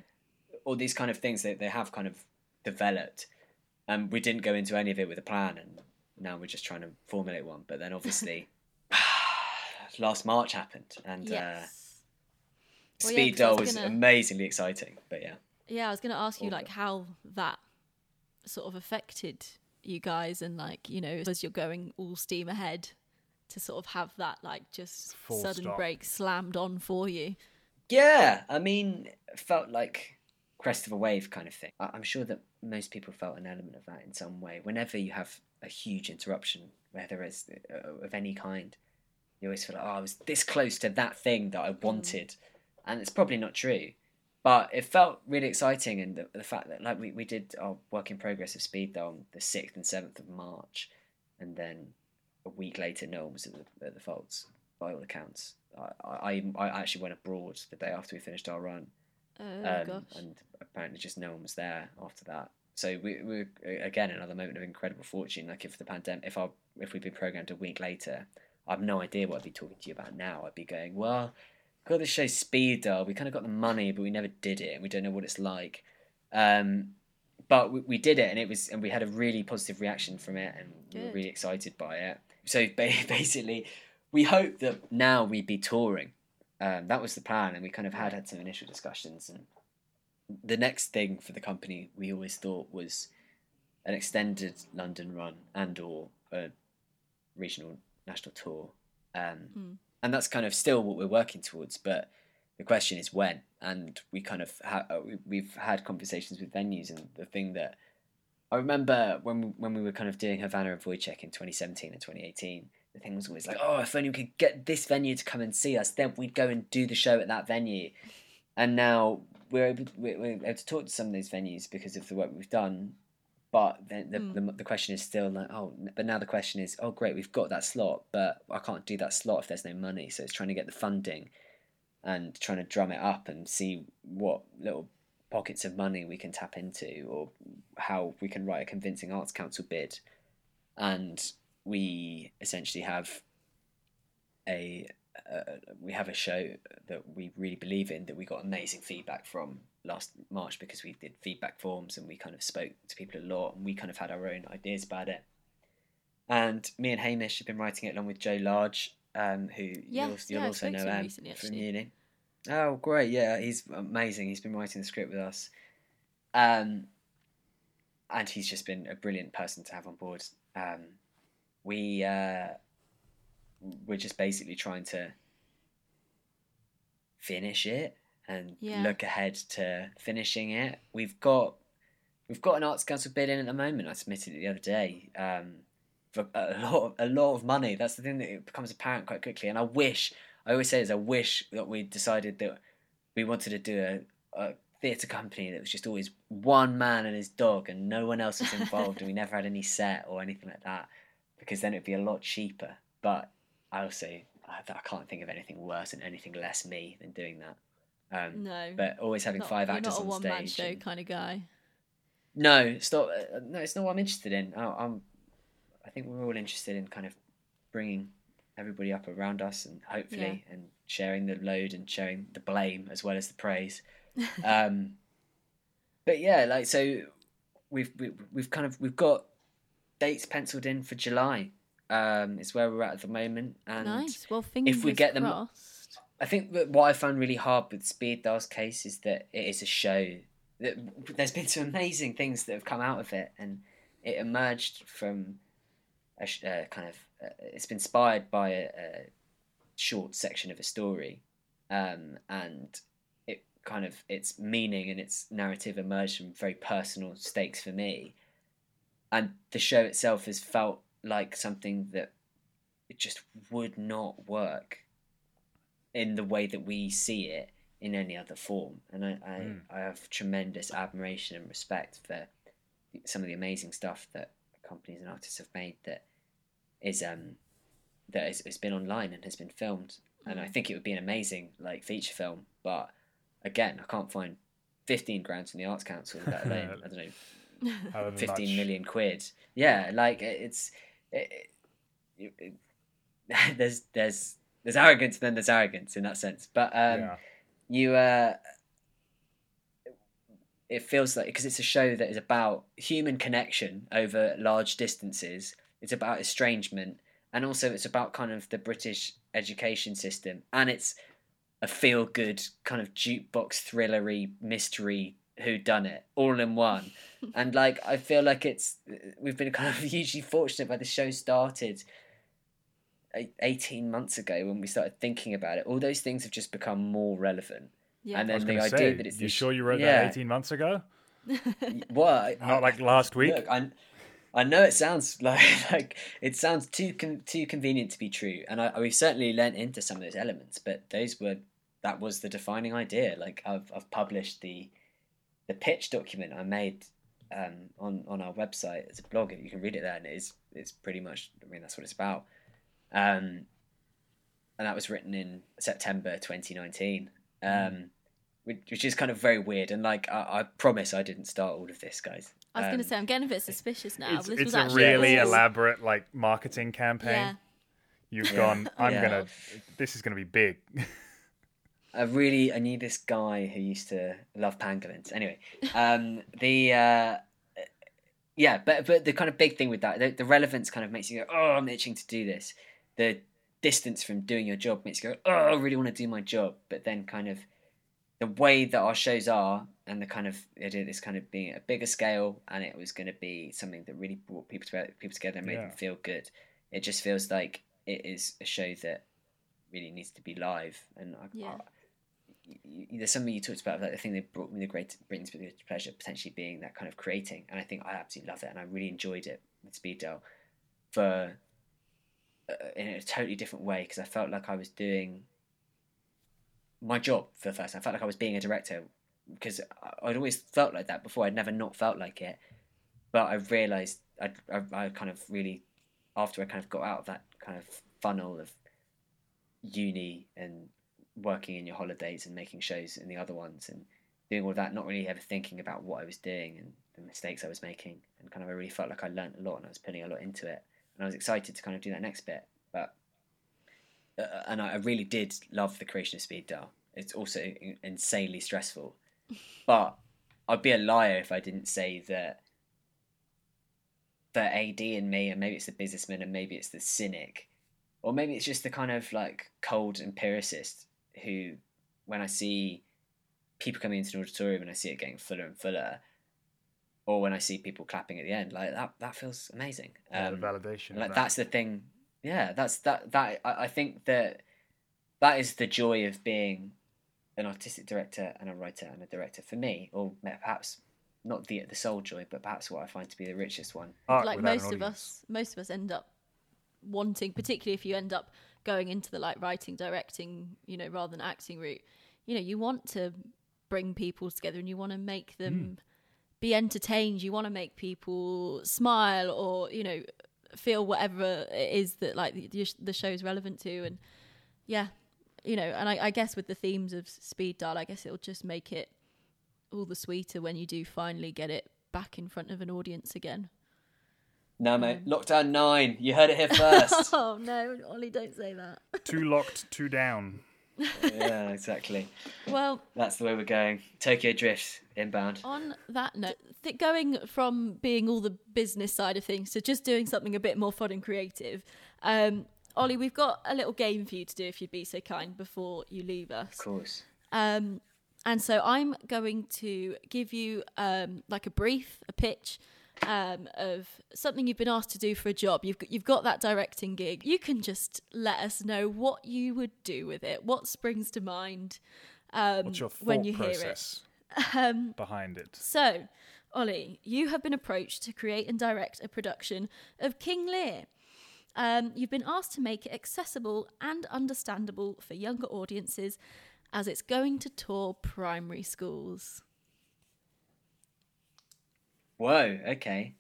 Speaker 3: all these kind of things that they have kind of developed. And we didn't go into any of it with a plan and now we're just trying to formulate one. But then obviously last march happened and uh,
Speaker 1: Yes. Well, yeah,
Speaker 3: Speed Dial
Speaker 1: was
Speaker 3: was
Speaker 1: gonna-
Speaker 3: amazingly exciting but yeah.
Speaker 1: Yeah, I was going to ask you like how that sort of affected you guys and like, you know, as you're going all steam ahead to sort of have that like just
Speaker 2: Full
Speaker 1: sudden
Speaker 2: stop.
Speaker 1: break slammed on for you.
Speaker 3: yeah i mean felt like crest of a wave kind of thing. I'm sure that most people felt an element of that in some way. Whenever you have a huge interruption whether it's uh, of any kind you always feel like oh i was this close to that thing that i wanted. And it's probably not true but it felt really exciting and the, the fact that like we, we did our work in progress of Speed Dial on the 6th and 7th of march and then a week later no one was at the, at the Vaults by all accounts I, I, I actually went abroad the day after we finished our run
Speaker 1: Oh
Speaker 3: um,
Speaker 1: gosh.
Speaker 3: and apparently just no one was there after that. So we we again another moment of incredible fortune. Like if the pandemic, if our if we'd been programmed a week later, I've no idea what I'd be talking to you about now. I'd be going, well, got this show Speed Dial. We kind of got the money, but we never did it, and we don't know what it's like. Um, but we, we did it, and it was, and we had a really positive reaction from it, and we were really excited by it. So basically, we hope that now we'd be touring. Um, that was the plan, and we kind of had had some initial discussions. And the next thing for the company, we always thought was an extended London run and or a regional national tour. Um,
Speaker 1: Mm.
Speaker 3: And that's kind of still what we're working towards. But the question is when. And we kind of ha- uh, we- we've had conversations with venues, and the thing that I remember when we, when we were kind of doing Havana and Wojciech in 2017 and 2018, the thing was always like, oh, if only we could get this venue to come and see us, then we'd go and do the show at that venue. And now we're able, we're able to talk to some of those venues because of the work we've done. But then the,
Speaker 1: Mm.
Speaker 3: the, the question is still like, oh, but now the question is, oh, great, we've got that slot, but I can't do that slot if there's no money. So it's trying to get the funding and trying to drum it up and see what little pockets of money we can tap into or how we can write a convincing arts council bid and we essentially have a uh, we have a show that we really believe in that we got amazing feedback from last March because we did feedback forms and we kind of spoke to people a lot and we kind of had our own ideas about it. And me and Hamish have been writing it along with Joe Large, um, who you'll, you'll
Speaker 1: yeah,
Speaker 3: also know Em
Speaker 1: recently,
Speaker 3: from uni. Oh, great! Yeah, he's amazing. He's been writing the script with us, um, and he's just been a brilliant person to have on board. Um, we uh, we're just basically trying to finish it and
Speaker 1: Yeah.
Speaker 3: look ahead to finishing it. We've got we've got an arts council bid in at the moment. I submitted it the other day um, for a lot of, a lot of money. That's the thing that it becomes apparent quite quickly. And I wish I always say is I wish that we decided that we wanted to do a, a theatre company that was just always one man and his dog and no one else was involved and we never had any set or anything like that because then it'd be a lot cheaper. But I also I, I can't think of anything worse and anything less me than doing that. Um,
Speaker 1: No.
Speaker 3: but always having
Speaker 1: Not-
Speaker 3: five actors
Speaker 1: not a
Speaker 3: on
Speaker 1: one man
Speaker 3: stage.
Speaker 1: show
Speaker 3: and-
Speaker 1: kind of guy.
Speaker 3: no, it's not. Uh, no, it's not what I'm interested in. I, I'm. I think we're all interested in kind of bringing everybody up around us, and hopefully, and sharing the load and sharing the blame as well as the praise. um, but yeah, like so, we've we, we've kind of we've got dates penciled in for July. Um, is where we're at at the moment, and
Speaker 1: nice. Well, fingers
Speaker 3: we get them-
Speaker 1: crossed.
Speaker 3: I think that what I found really hard with Speed Dial's case is that it is a show. That there's been some amazing things that have come out of it, and it emerged from a uh, kind of. Uh, it's been inspired by a, a short section of a story, um, and it kind of its meaning and its narrative emerged from very personal stakes for me, and the show itself has felt like something that it just would not work in the way that we see it in any other form. And I, I,
Speaker 2: Mm.
Speaker 3: I have tremendous admiration and respect for some of the amazing stuff that companies and artists have made that is um that has, has been online and has been filmed. And I think it would be an amazing like feature film, but again, I can't find fifteen grand from the Arts Council, let alone I don't know
Speaker 2: than
Speaker 3: fifteen
Speaker 2: much.
Speaker 3: million quid. Yeah, like it's it, it, it- there's there's there's arrogance, then there's arrogance in that sense. But um,
Speaker 2: yeah.
Speaker 3: you uh, it feels like because it's a show that is about human connection over large distances. It's about estrangement, and also it's about kind of the British education system, and it's a feel good kind of jukebox thrillery mystery who done it all in one and like i feel like it's we've been kind of hugely fortunate by the show started eight- 18 months ago when we started thinking about it all those things have just become more relevant
Speaker 1: Yeah.
Speaker 3: and
Speaker 2: I was
Speaker 3: then the
Speaker 2: going
Speaker 3: idea
Speaker 2: say,
Speaker 3: that it's
Speaker 2: you
Speaker 3: this-
Speaker 2: sure you wrote
Speaker 3: yeah.
Speaker 2: that 18 months ago?
Speaker 3: what
Speaker 2: Not like last week?
Speaker 3: Look, I, I know it sounds like like it sounds too con- too convenient to be true, and I, we've certainly lent into some of those elements. But those were that was the defining idea. Like I've I've published the the pitch document I made um, on on our website as a blog. You can read it there, and it is it's pretty much. I mean, that's what it's about. Um, and that was written in September 2019. Um, which, which is kind of very weird, and like I, I promise, I didn't start all of this, guys.
Speaker 1: I was going
Speaker 3: Um,
Speaker 1: to say, I'm getting a bit suspicious now.
Speaker 2: It's,
Speaker 1: This
Speaker 2: it's
Speaker 1: was
Speaker 2: a really
Speaker 1: all-
Speaker 2: elaborate like marketing campaign.
Speaker 1: Yeah.
Speaker 2: You've
Speaker 3: Yeah.
Speaker 2: gone, I'm
Speaker 3: Yeah.
Speaker 2: gonna this is gonna be big.
Speaker 3: I really I knew this guy who used to love pangolins. Anyway, um, the uh, yeah, but but the kind of big thing with that, the, the relevance kind of makes you go, oh, I'm itching to do this. The distance from doing your job makes you go, oh, I really want to do my job. But then kind of the way that our shows are and the kind of idea this kind of being at a bigger scale and it was going to be something that really brought people together, people together and made
Speaker 2: Yeah.
Speaker 3: them feel good. It just feels like it is a show that really needs to be live and I,
Speaker 1: Yeah.
Speaker 3: y- y- there's something you talked about like the thing that brought me the great Britain's biggest pleasure potentially being that kind of creating and I think I absolutely love it and I really enjoyed it with Speed Dial for Uh, in a totally different way because I felt like I was doing my job for the first time I felt like I was being a director because I'd always felt like that before I'd never not felt like it but I realized I, I, I kind of really after I kind of got out of that kind of funnel of uni and working in your holidays and making shows and the other ones and doing all that, not really ever thinking about what I was doing and the mistakes I was making. And kind of, I really felt like I learnt a lot and I was putting a lot into it. And I was excited to kind of do that next bit. But, uh, and I I really did love the creation of Speed Dial. It's also in- insanely stressful. but I'd be a liar if I didn't say that the AD in me, and maybe it's the businessman, and maybe it's the cynic, or maybe it's just the kind of like cold empiricist who, when I see people coming into an auditorium and I see it getting fuller and fuller, or when I see people clapping at the end, like that, that feels amazing.
Speaker 2: Yeah, the
Speaker 3: Um,
Speaker 2: validation.
Speaker 3: like
Speaker 2: that.
Speaker 3: that's the thing yeah that's that that I, I think that that is the joy of being an artistic director and a writer and a director for me or perhaps not the the sole joy but perhaps what i find to be the richest one
Speaker 2: Art
Speaker 1: like most of us most of us end up wanting particularly if you end up going into the like writing directing you know rather than acting route you know you want to bring people together and you want to make them be entertained you want to make people smile or you know feel whatever it is that like the, the show's relevant to and yeah you know and I, I guess with the themes of speed dial i guess it'll just make it all the sweeter when you do finally get it back in front of an audience again
Speaker 3: no mate um, lockdown 9 you heard it here first
Speaker 1: Oh no, Ollie, don't say that.
Speaker 2: two locked, two down.
Speaker 3: Yeah exactly.
Speaker 1: Well,
Speaker 3: that's the way we're going. Tokyo drift inbound.
Speaker 1: On that note, th- going from being all the business side of things to just doing something a bit more fun and creative, um, Ollie, we've got a little game for you to do if you'd be so kind before you leave us.
Speaker 3: of course.
Speaker 1: Um, and so I'm going to give you um, like a brief, a pitch um, of something you've been asked to do for a job. You've got, you've got that directing gig. You can just let us know what you would do with it. What springs to mind um,
Speaker 2: What's your thought
Speaker 1: when you
Speaker 2: process
Speaker 1: hear it? Um,
Speaker 2: behind it?
Speaker 1: so, Ollie, you have been approached to create and direct a production of King Lear. Um, you've been asked to make it accessible and understandable for younger audiences as it's going to tour primary schools.
Speaker 3: Whoa okay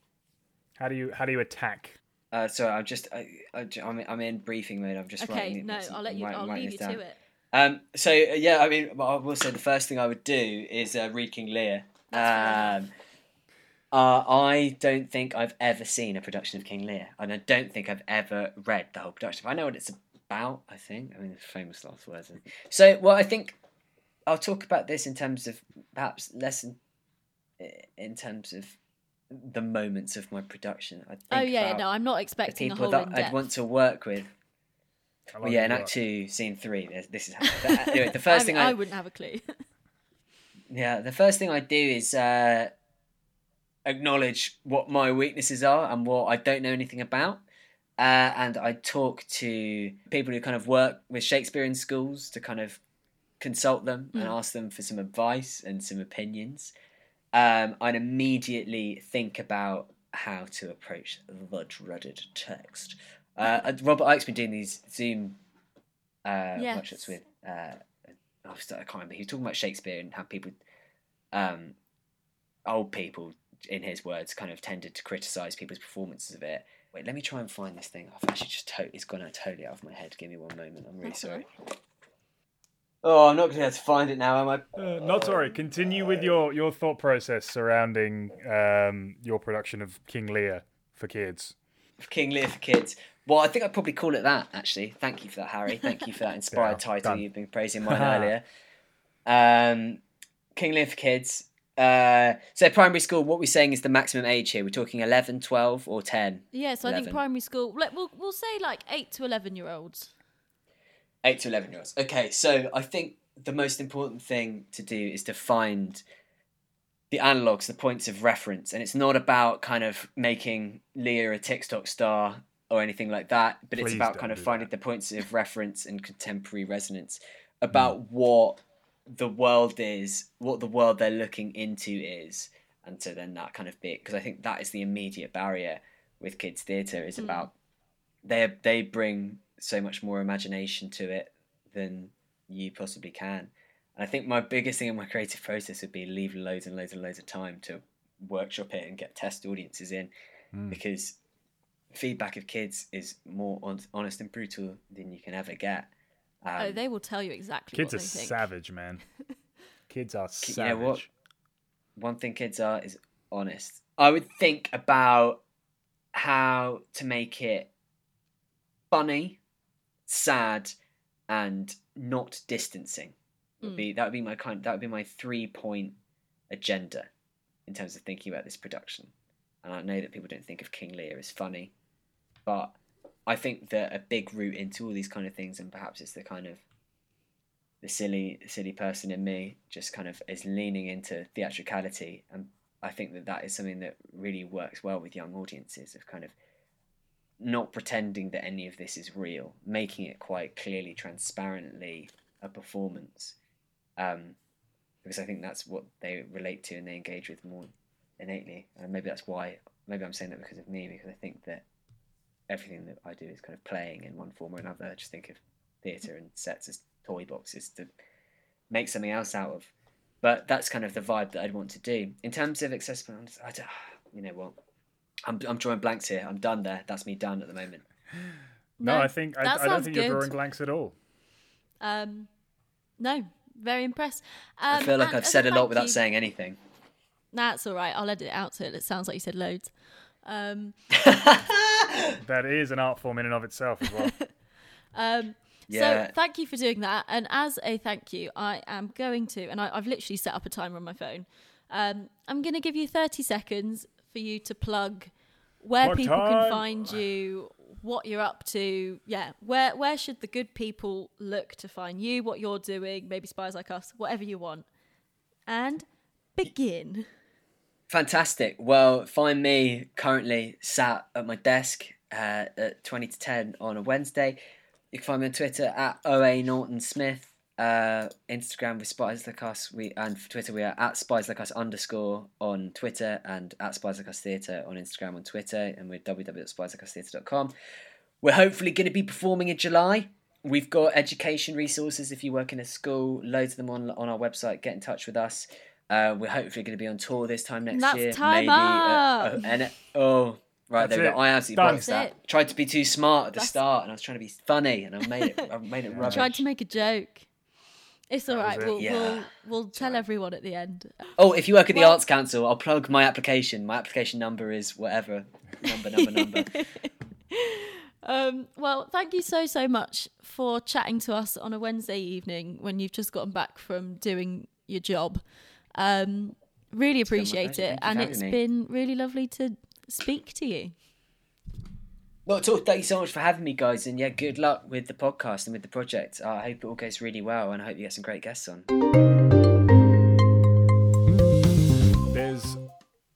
Speaker 2: How do you how do you attack?
Speaker 3: uh, sorry i'm just I, I, I'm, I'm in briefing mode i'm just
Speaker 1: Okay,
Speaker 3: writing
Speaker 1: no,
Speaker 3: this-
Speaker 1: I'll let you.
Speaker 3: writing-
Speaker 1: I'll
Speaker 3: writing
Speaker 1: leave you
Speaker 3: this
Speaker 1: to
Speaker 3: down.
Speaker 1: it.
Speaker 3: Um, so uh, yeah, I mean, I will say the first thing I would do is uh, read King Lear.
Speaker 1: That's
Speaker 3: Um, uh, I don't think I've ever seen a production of King Lear, and I don't think I've ever read the whole production. I know what it's about. I think. I mean, it's famous last words. So, well, I think I'll talk about this in terms of perhaps less in, in terms of the moments of my production. I think
Speaker 1: Oh yeah,
Speaker 3: about
Speaker 1: no, I'm not
Speaker 3: the
Speaker 1: expecting a
Speaker 3: people
Speaker 1: whole
Speaker 3: that
Speaker 1: in
Speaker 3: I'd
Speaker 1: depth.
Speaker 3: want to work with.
Speaker 2: How
Speaker 3: Well, yeah, in Act? Two, Scene Three. This, this is how. anyway, the
Speaker 1: I,
Speaker 3: first
Speaker 1: mean,
Speaker 3: thing
Speaker 1: I,
Speaker 3: I,
Speaker 1: wouldn't have a clue.
Speaker 3: yeah, the first thing I do is uh, acknowledge what my weaknesses are and what I don't know anything about. Uh, and I talk to people who kind of work with Shakespeare in schools to kind of consult them and
Speaker 1: Mm.
Speaker 3: ask them for some advice and some opinions. Um, I'd immediately think about how to approach the dreaded text. Uh, Robert Icke's been doing these Zoom uh,
Speaker 1: Yes.
Speaker 3: workshops with. Uh, I can't remember. He was talking about Shakespeare and how people, um, old people, in his words, kind of tended to criticize people's performances of it. Wait, let me try and find this thing. I've actually just to- it's gone out totally out of my head. Give me one moment. I'm really sorry.
Speaker 1: Alright.
Speaker 3: Oh, I'm not going to be able to find it now, am I?
Speaker 2: Uh, not sorry. Continue with your, your thought process surrounding um, your production of King Lear for kids.
Speaker 3: King Lear for kids. Well, I think I'd probably call it that. Actually, thank you for that, Harry. Thank you for that inspired
Speaker 2: Yeah,
Speaker 3: title
Speaker 2: done.
Speaker 3: you've been praising mine earlier. Um, King Lear for kids. Uh, so primary school. What we're saying is the maximum age here. We're talking 11, 12, or ten.
Speaker 1: Yeah, so I think primary school. We'll we'll say like eight to eleven year olds.
Speaker 3: Eight to eleven year olds. Okay, so I think the most important thing to do is to find the analogs, the points of reference, and it's not about kind of making Lear a TikTok star or anything like that, but it's about kind of finding
Speaker 2: that.
Speaker 3: the points of reference and contemporary resonance about what the world is, what the world they're looking into is, and so then that kind of bit because I think that is the immediate barrier with kids theatre is
Speaker 1: Mm.
Speaker 3: about they they bring so much more imagination to it than you possibly can. And I think my biggest thing in my creative process would be leave loads and loads and loads of time to workshop it and get test audiences in
Speaker 2: Mm.
Speaker 3: because feedback of kids is more hon- honest and brutal than you can ever get. Um,
Speaker 1: oh, they will tell you exactly
Speaker 2: Kids are
Speaker 1: what they think.
Speaker 2: savage, man. Kids are
Speaker 3: you
Speaker 2: savage.
Speaker 3: know what? one thing kids are is honest. I would think about how to make it funny, sad, and not distancing. Would
Speaker 1: Mm.
Speaker 3: be that would be my kind. That would be my three point agenda in terms of thinking about this production. And I know that people don't think of King Lear as funny, but I think that a big route into all these kind of things, and perhaps it's the kind of the silly silly person in me just kind of is leaning into theatricality and I think that that is something that really works well with young audiences of kind of not pretending that any of this is real, making it quite clearly, transparently a performance, um, because I think that's what they relate to and they engage with more innately. And maybe that's why. Maybe I'm saying that because of me, because I think that everything that I do is kind of playing in one form or another. I just think of theatre and sets as toy boxes to make something else out of. But that's kind of the vibe that I'd want to do. In terms of accessible, I don't, you know what? I'm, I'm drawing blanks here. I'm done there. That's me done at the moment.
Speaker 2: No, I think I, I don't think you're drawing blanks at all.
Speaker 1: Um, no, very impressed.
Speaker 3: Um, I feel like I've said a lot without you, saying anything.
Speaker 1: That's all right. I'll edit it out so it sounds like you said loads. Um,
Speaker 2: that is an art form in and of itself as well.
Speaker 1: um, yeah. So thank you for doing that. And as a thank you, I am going to, and I, have literally set up a timer on my phone. Um, I'm going to give you 30 seconds for you to plug where Plug people time. can find you, what you're up to. Yeah, where where should the good people look to find you, what you're doing, maybe spies like us, whatever you want. And begin.
Speaker 3: Fantastic. Well, find me currently sat at my desk uh, at 20 to 10 on a Wednesday. You can find me on Twitter at OA Norton Smith. Uh, Instagram with Spies Like Us. We and for Twitter we are at Spies Like Us underscore on Twitter and at Spies Like Us Theatre on Instagram and Twitter, and we're www.spieslikeustheatre.com. We're hopefully going to be performing in July. We've got education resources if you work in a school, loads of them on on our website. Get in touch with us. Uh, we're hopefully going to be on tour this time next
Speaker 1: That's
Speaker 3: year.
Speaker 1: Time maybe uh, up.
Speaker 3: Uh, and oh, Right That's there we go. I absolutely boxed that. Tried to be too smart at the That's... start, and I was trying to be funny, and I made it. I made it rubbish.
Speaker 1: Tried to make a joke. It's all right. We'll, yeah. we'll we'll tell everyone at the end.
Speaker 3: Oh, if you work at the Arts Council, I'll plug my application. My application number is whatever number number number.
Speaker 1: um, well, thank you so so much for chatting to us on a Wednesday evening when you've just gotten back from doing your job. Um, really appreciate it, and it's me. been really lovely to speak to you.
Speaker 3: Well, talk, thank you so much for having me, guys, and yeah, good luck with the podcast and with the project. Uh, I hope it all goes really well, and I hope you get some great guests on.
Speaker 2: There's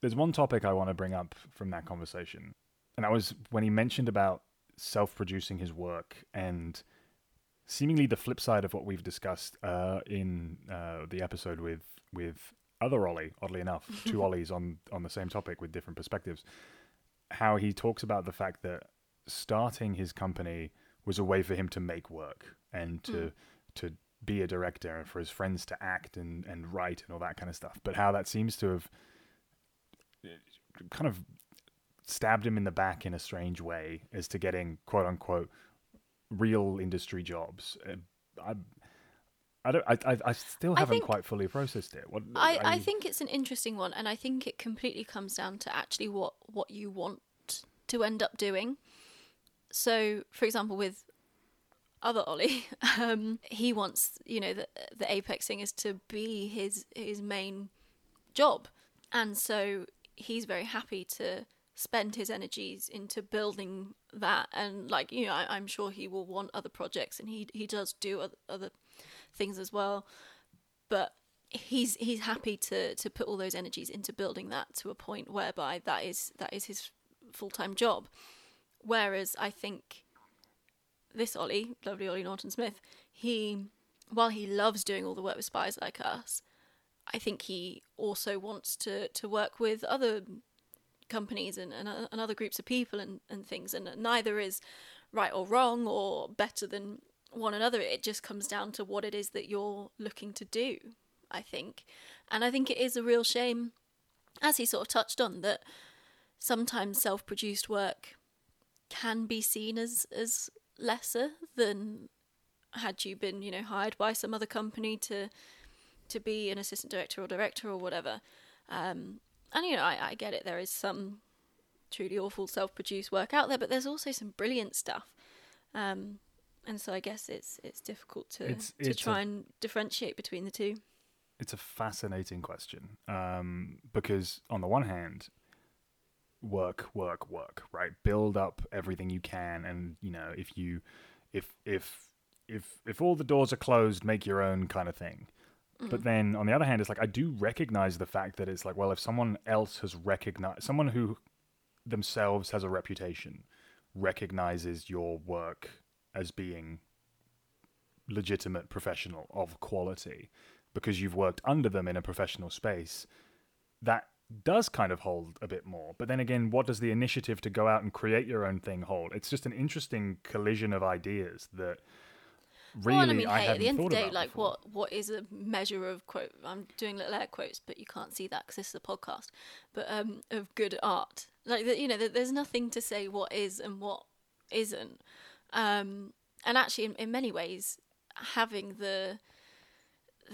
Speaker 2: there's one topic I want to bring up from that conversation, and that was when he mentioned about self-producing his work and seemingly the flip side of what we've discussed uh, in uh, the episode with with other Ollie, oddly enough, two Ollies on on the same topic with different perspectives. How he talks about the fact that starting his company was a way for him to make work and to mm. to be a director and for his friends to act and, and write and all that kind of stuff. But how that seems to have kind of stabbed him in the back in a strange way as to getting quote unquote real industry jobs. Uh, I I don't. I. I still haven't think, quite fully processed it. What,
Speaker 1: I, I think it's an interesting one, and I think it completely comes down to actually what what you want to end up doing. So, for example, with other Ollie, um, he wants you know the the apex thing is to be his his main job, and so he's very happy to spend his energies into building that and like you know I, am sure he will want other projects and he he does do other, other things as well. But he's he's happy to to put all those energies into building that to a point whereby that is that is his full time job. Whereas I think this Ollie, lovely Ollie Norton Smith, he while he loves doing all the work with spies like us, I think he also wants to to work with other companies and, and, uh, and other groups of people and, and things and neither is right or wrong or better than one another. It just comes down to what it is that you're looking to do, I think. And I think it is a real shame, as he sort of touched on, that sometimes self produced work can be seen as, as lesser than had you been, you know, hired by some other company to to be an assistant director or director or whatever. Um, and you know, I, I get it. There is some truly awful self-produced work out there, but there's also some brilliant stuff. Um, and so I guess it's it's difficult to it's, to try a, and differentiate between the two.
Speaker 2: it's a fascinating question um, because on the one hand, work, work, work, right? Build up everything you can, and you know if you, if if if if all the doors are closed, make your own kind of thing. But mm-hmm. then on the other hand, it's like I do recognize the fact that it's like, well, if someone else has recognized someone who themselves has a reputation recognizes your work as being legitimate professional of quality because you've worked under them in a professional space that does kind of hold a bit more but then again what does the initiative to go out and create your own thing hold it's just an interesting collision of ideas that really
Speaker 1: well, I mean,
Speaker 2: I
Speaker 1: hey, at the end of the day, like,
Speaker 2: before.
Speaker 1: what what is a measure of quote? I'm doing little air quotes, but you can't see that because this is a podcast. But um, of good art, like that, you know, there- there's nothing to say what is and what isn't. Um, and actually, in, in many ways, having the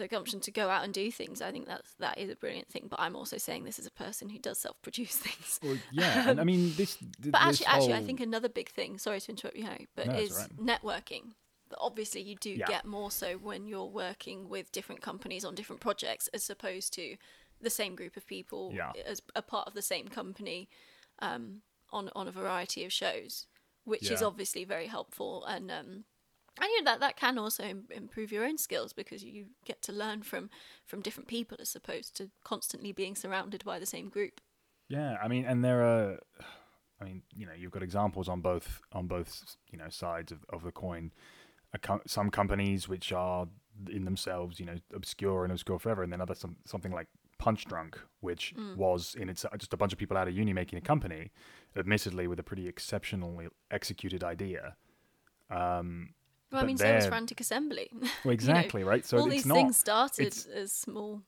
Speaker 1: gumption to go out and do things, I think that's that is a brilliant thing. But I'm also saying this as a person who does self-produce things.
Speaker 2: Well, yeah and i mean this th-
Speaker 1: But
Speaker 2: this
Speaker 1: actually, actually, I think another big thing. Sorry to interrupt you, Harry, but
Speaker 2: No,
Speaker 1: is
Speaker 2: all
Speaker 1: networking. But obviously, you do
Speaker 2: Yeah.
Speaker 1: get more so when you're working with different companies on different projects, as opposed to the same group of people
Speaker 2: Yeah.
Speaker 1: as a part of the same company um, on on a variety of shows, which is obviously very helpful. And um, and you know that that can also Im- improve your own skills because you get to learn from from different people as opposed to constantly being surrounded by the same group.
Speaker 2: Yeah, I mean, and there are, I mean, you know, you've got examples on both on both you know sides of, of the coin. Co- some companies which are in themselves, you know, obscure and obscure forever, and then other some, something like Punchdrunk, which was in its just a bunch of people out of uni making a company, admittedly with a pretty exceptionally executed idea. Um,
Speaker 1: Well, I mean, same as Frantic Assembly.
Speaker 2: well,
Speaker 1: You know,
Speaker 2: exactly, right? So
Speaker 1: all
Speaker 2: it's
Speaker 1: these
Speaker 2: not
Speaker 1: things started as small.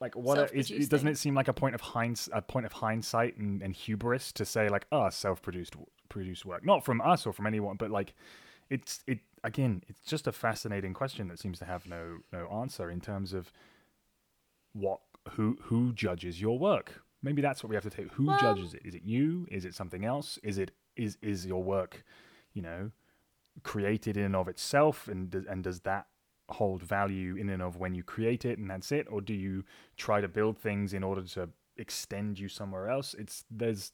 Speaker 2: like what is, it, doesn't it seem like a point of hinds a point of hindsight and, and hubris to say like ah self-produced produced work not from us or from anyone but like it's it again it's just a fascinating question that seems to have no no answer in terms of what who who judges your work maybe that's what we have to take who
Speaker 1: Well-
Speaker 2: judges it is it you is it something else is it is is your work you know created in and of itself and does, and does that hold value in and of when you create it and that's it or do you try to build things in order to extend you somewhere else it's there's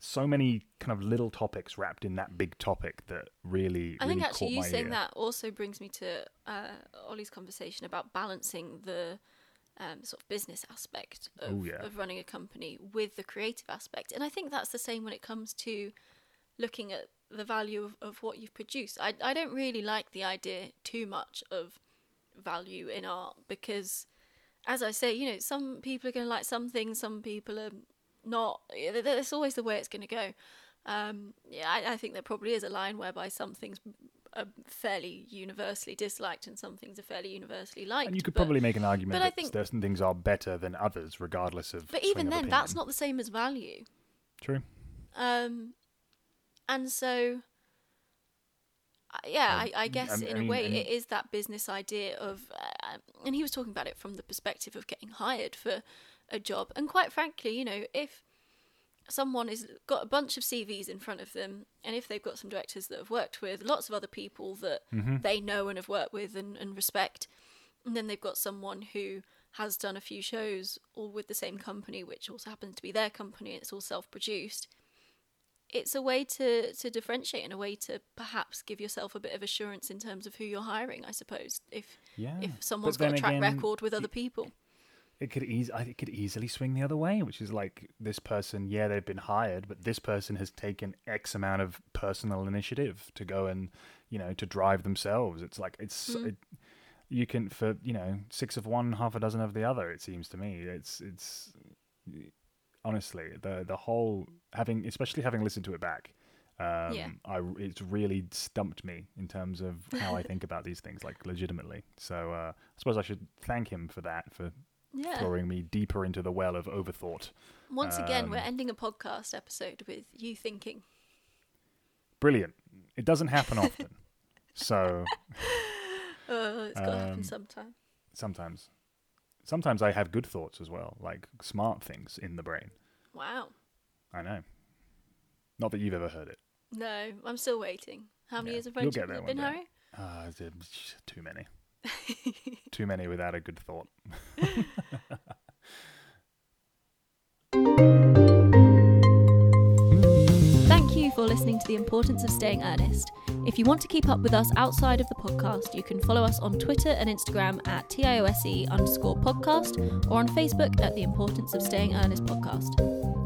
Speaker 2: so many kind of little topics wrapped in that big topic that really
Speaker 1: I think
Speaker 2: really
Speaker 1: actually you saying
Speaker 2: ear.
Speaker 1: that also brings me to uh, Ollie's conversation about balancing the um, sort of business aspect of,
Speaker 2: Oh, yeah.
Speaker 1: of running a company with the creative aspect. And I think that's the same when it comes to looking at the value of, of what you've produced. I, I don't really like the idea too much of value in art because, as I say, you know, some people are going to like some things, some people are not. That's always the way it's going to go. Um, yeah, I, I think there probably is a line whereby some things are fairly universally disliked and some things are fairly universally liked.
Speaker 2: and you could
Speaker 1: but-
Speaker 2: probably make an argument that
Speaker 1: think-
Speaker 2: certain things are better than others regardless of
Speaker 1: But even then, that's not the same as value.
Speaker 2: true
Speaker 1: Um, and so, yeah,
Speaker 2: Um,
Speaker 1: I, I guess
Speaker 2: I
Speaker 1: in
Speaker 2: mean,
Speaker 1: a way
Speaker 2: and-
Speaker 1: it is that business idea of, uh, and he was talking about it from the perspective of getting hired for a job. And quite frankly, you know, if someone has got a bunch of CVs in front of them, and if they've got some directors that have worked with lots of other people that
Speaker 2: Mm-hmm.
Speaker 1: they know and have worked with and, and respect, and then they've got someone who has done a few shows all with the same company, which also happens to be their company, and it's all self-produced. It's a way to to differentiate and a way to perhaps give yourself a bit of assurance in terms of who you're hiring. I suppose if
Speaker 2: yeah
Speaker 1: if someone's got a track
Speaker 2: again,
Speaker 1: record with other people.
Speaker 2: it could eas- it could easily swing the other way, which is like this person, yeah, they've been hired, but this person has taken X amount of personal initiative to go and you know to drive themselves. It's like it's
Speaker 1: Mm.
Speaker 2: it, you can for you know six of one, half a dozen of the other. It seems to me. It's it's honestly the the whole having especially having listened to it back. Um,
Speaker 1: Yeah.
Speaker 2: I it's really stumped me in terms of how I think about these things, like legitimately. So uh, I suppose I should thank him for that, for
Speaker 1: Yeah.
Speaker 2: throwing me deeper into the well of overthought.
Speaker 1: Once again, we're
Speaker 2: Um,
Speaker 1: ending a podcast episode with you thinking.
Speaker 2: Brilliant. It doesn't happen often. so
Speaker 1: Oh, it's got to happen
Speaker 2: Um,
Speaker 1: sometime.
Speaker 2: sometimes sometimes I have good thoughts as well, like smart things in the brain.
Speaker 1: Wow.
Speaker 2: I know. Not that you've ever heard it.
Speaker 1: No, I'm still waiting. How many
Speaker 2: Yeah,
Speaker 1: years of friendship
Speaker 2: there
Speaker 1: it been. Harry?
Speaker 2: Ah, uh, too many. Too many without a good thought.
Speaker 1: listening to The Importance of Staying Earnest. If you want to keep up with us outside of the podcast, you can follow us on Twitter and Instagram at TIOSE underscore podcast or on Facebook at The Importance of Staying Earnest podcast.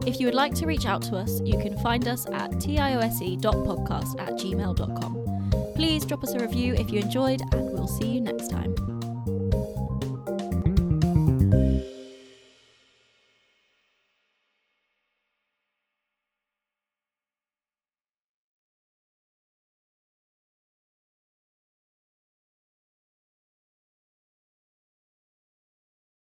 Speaker 1: If you would like to reach out to us, you can find us at tiose.podcast at gmail.com. Please drop us a review if you enjoyed, and we'll see you next time.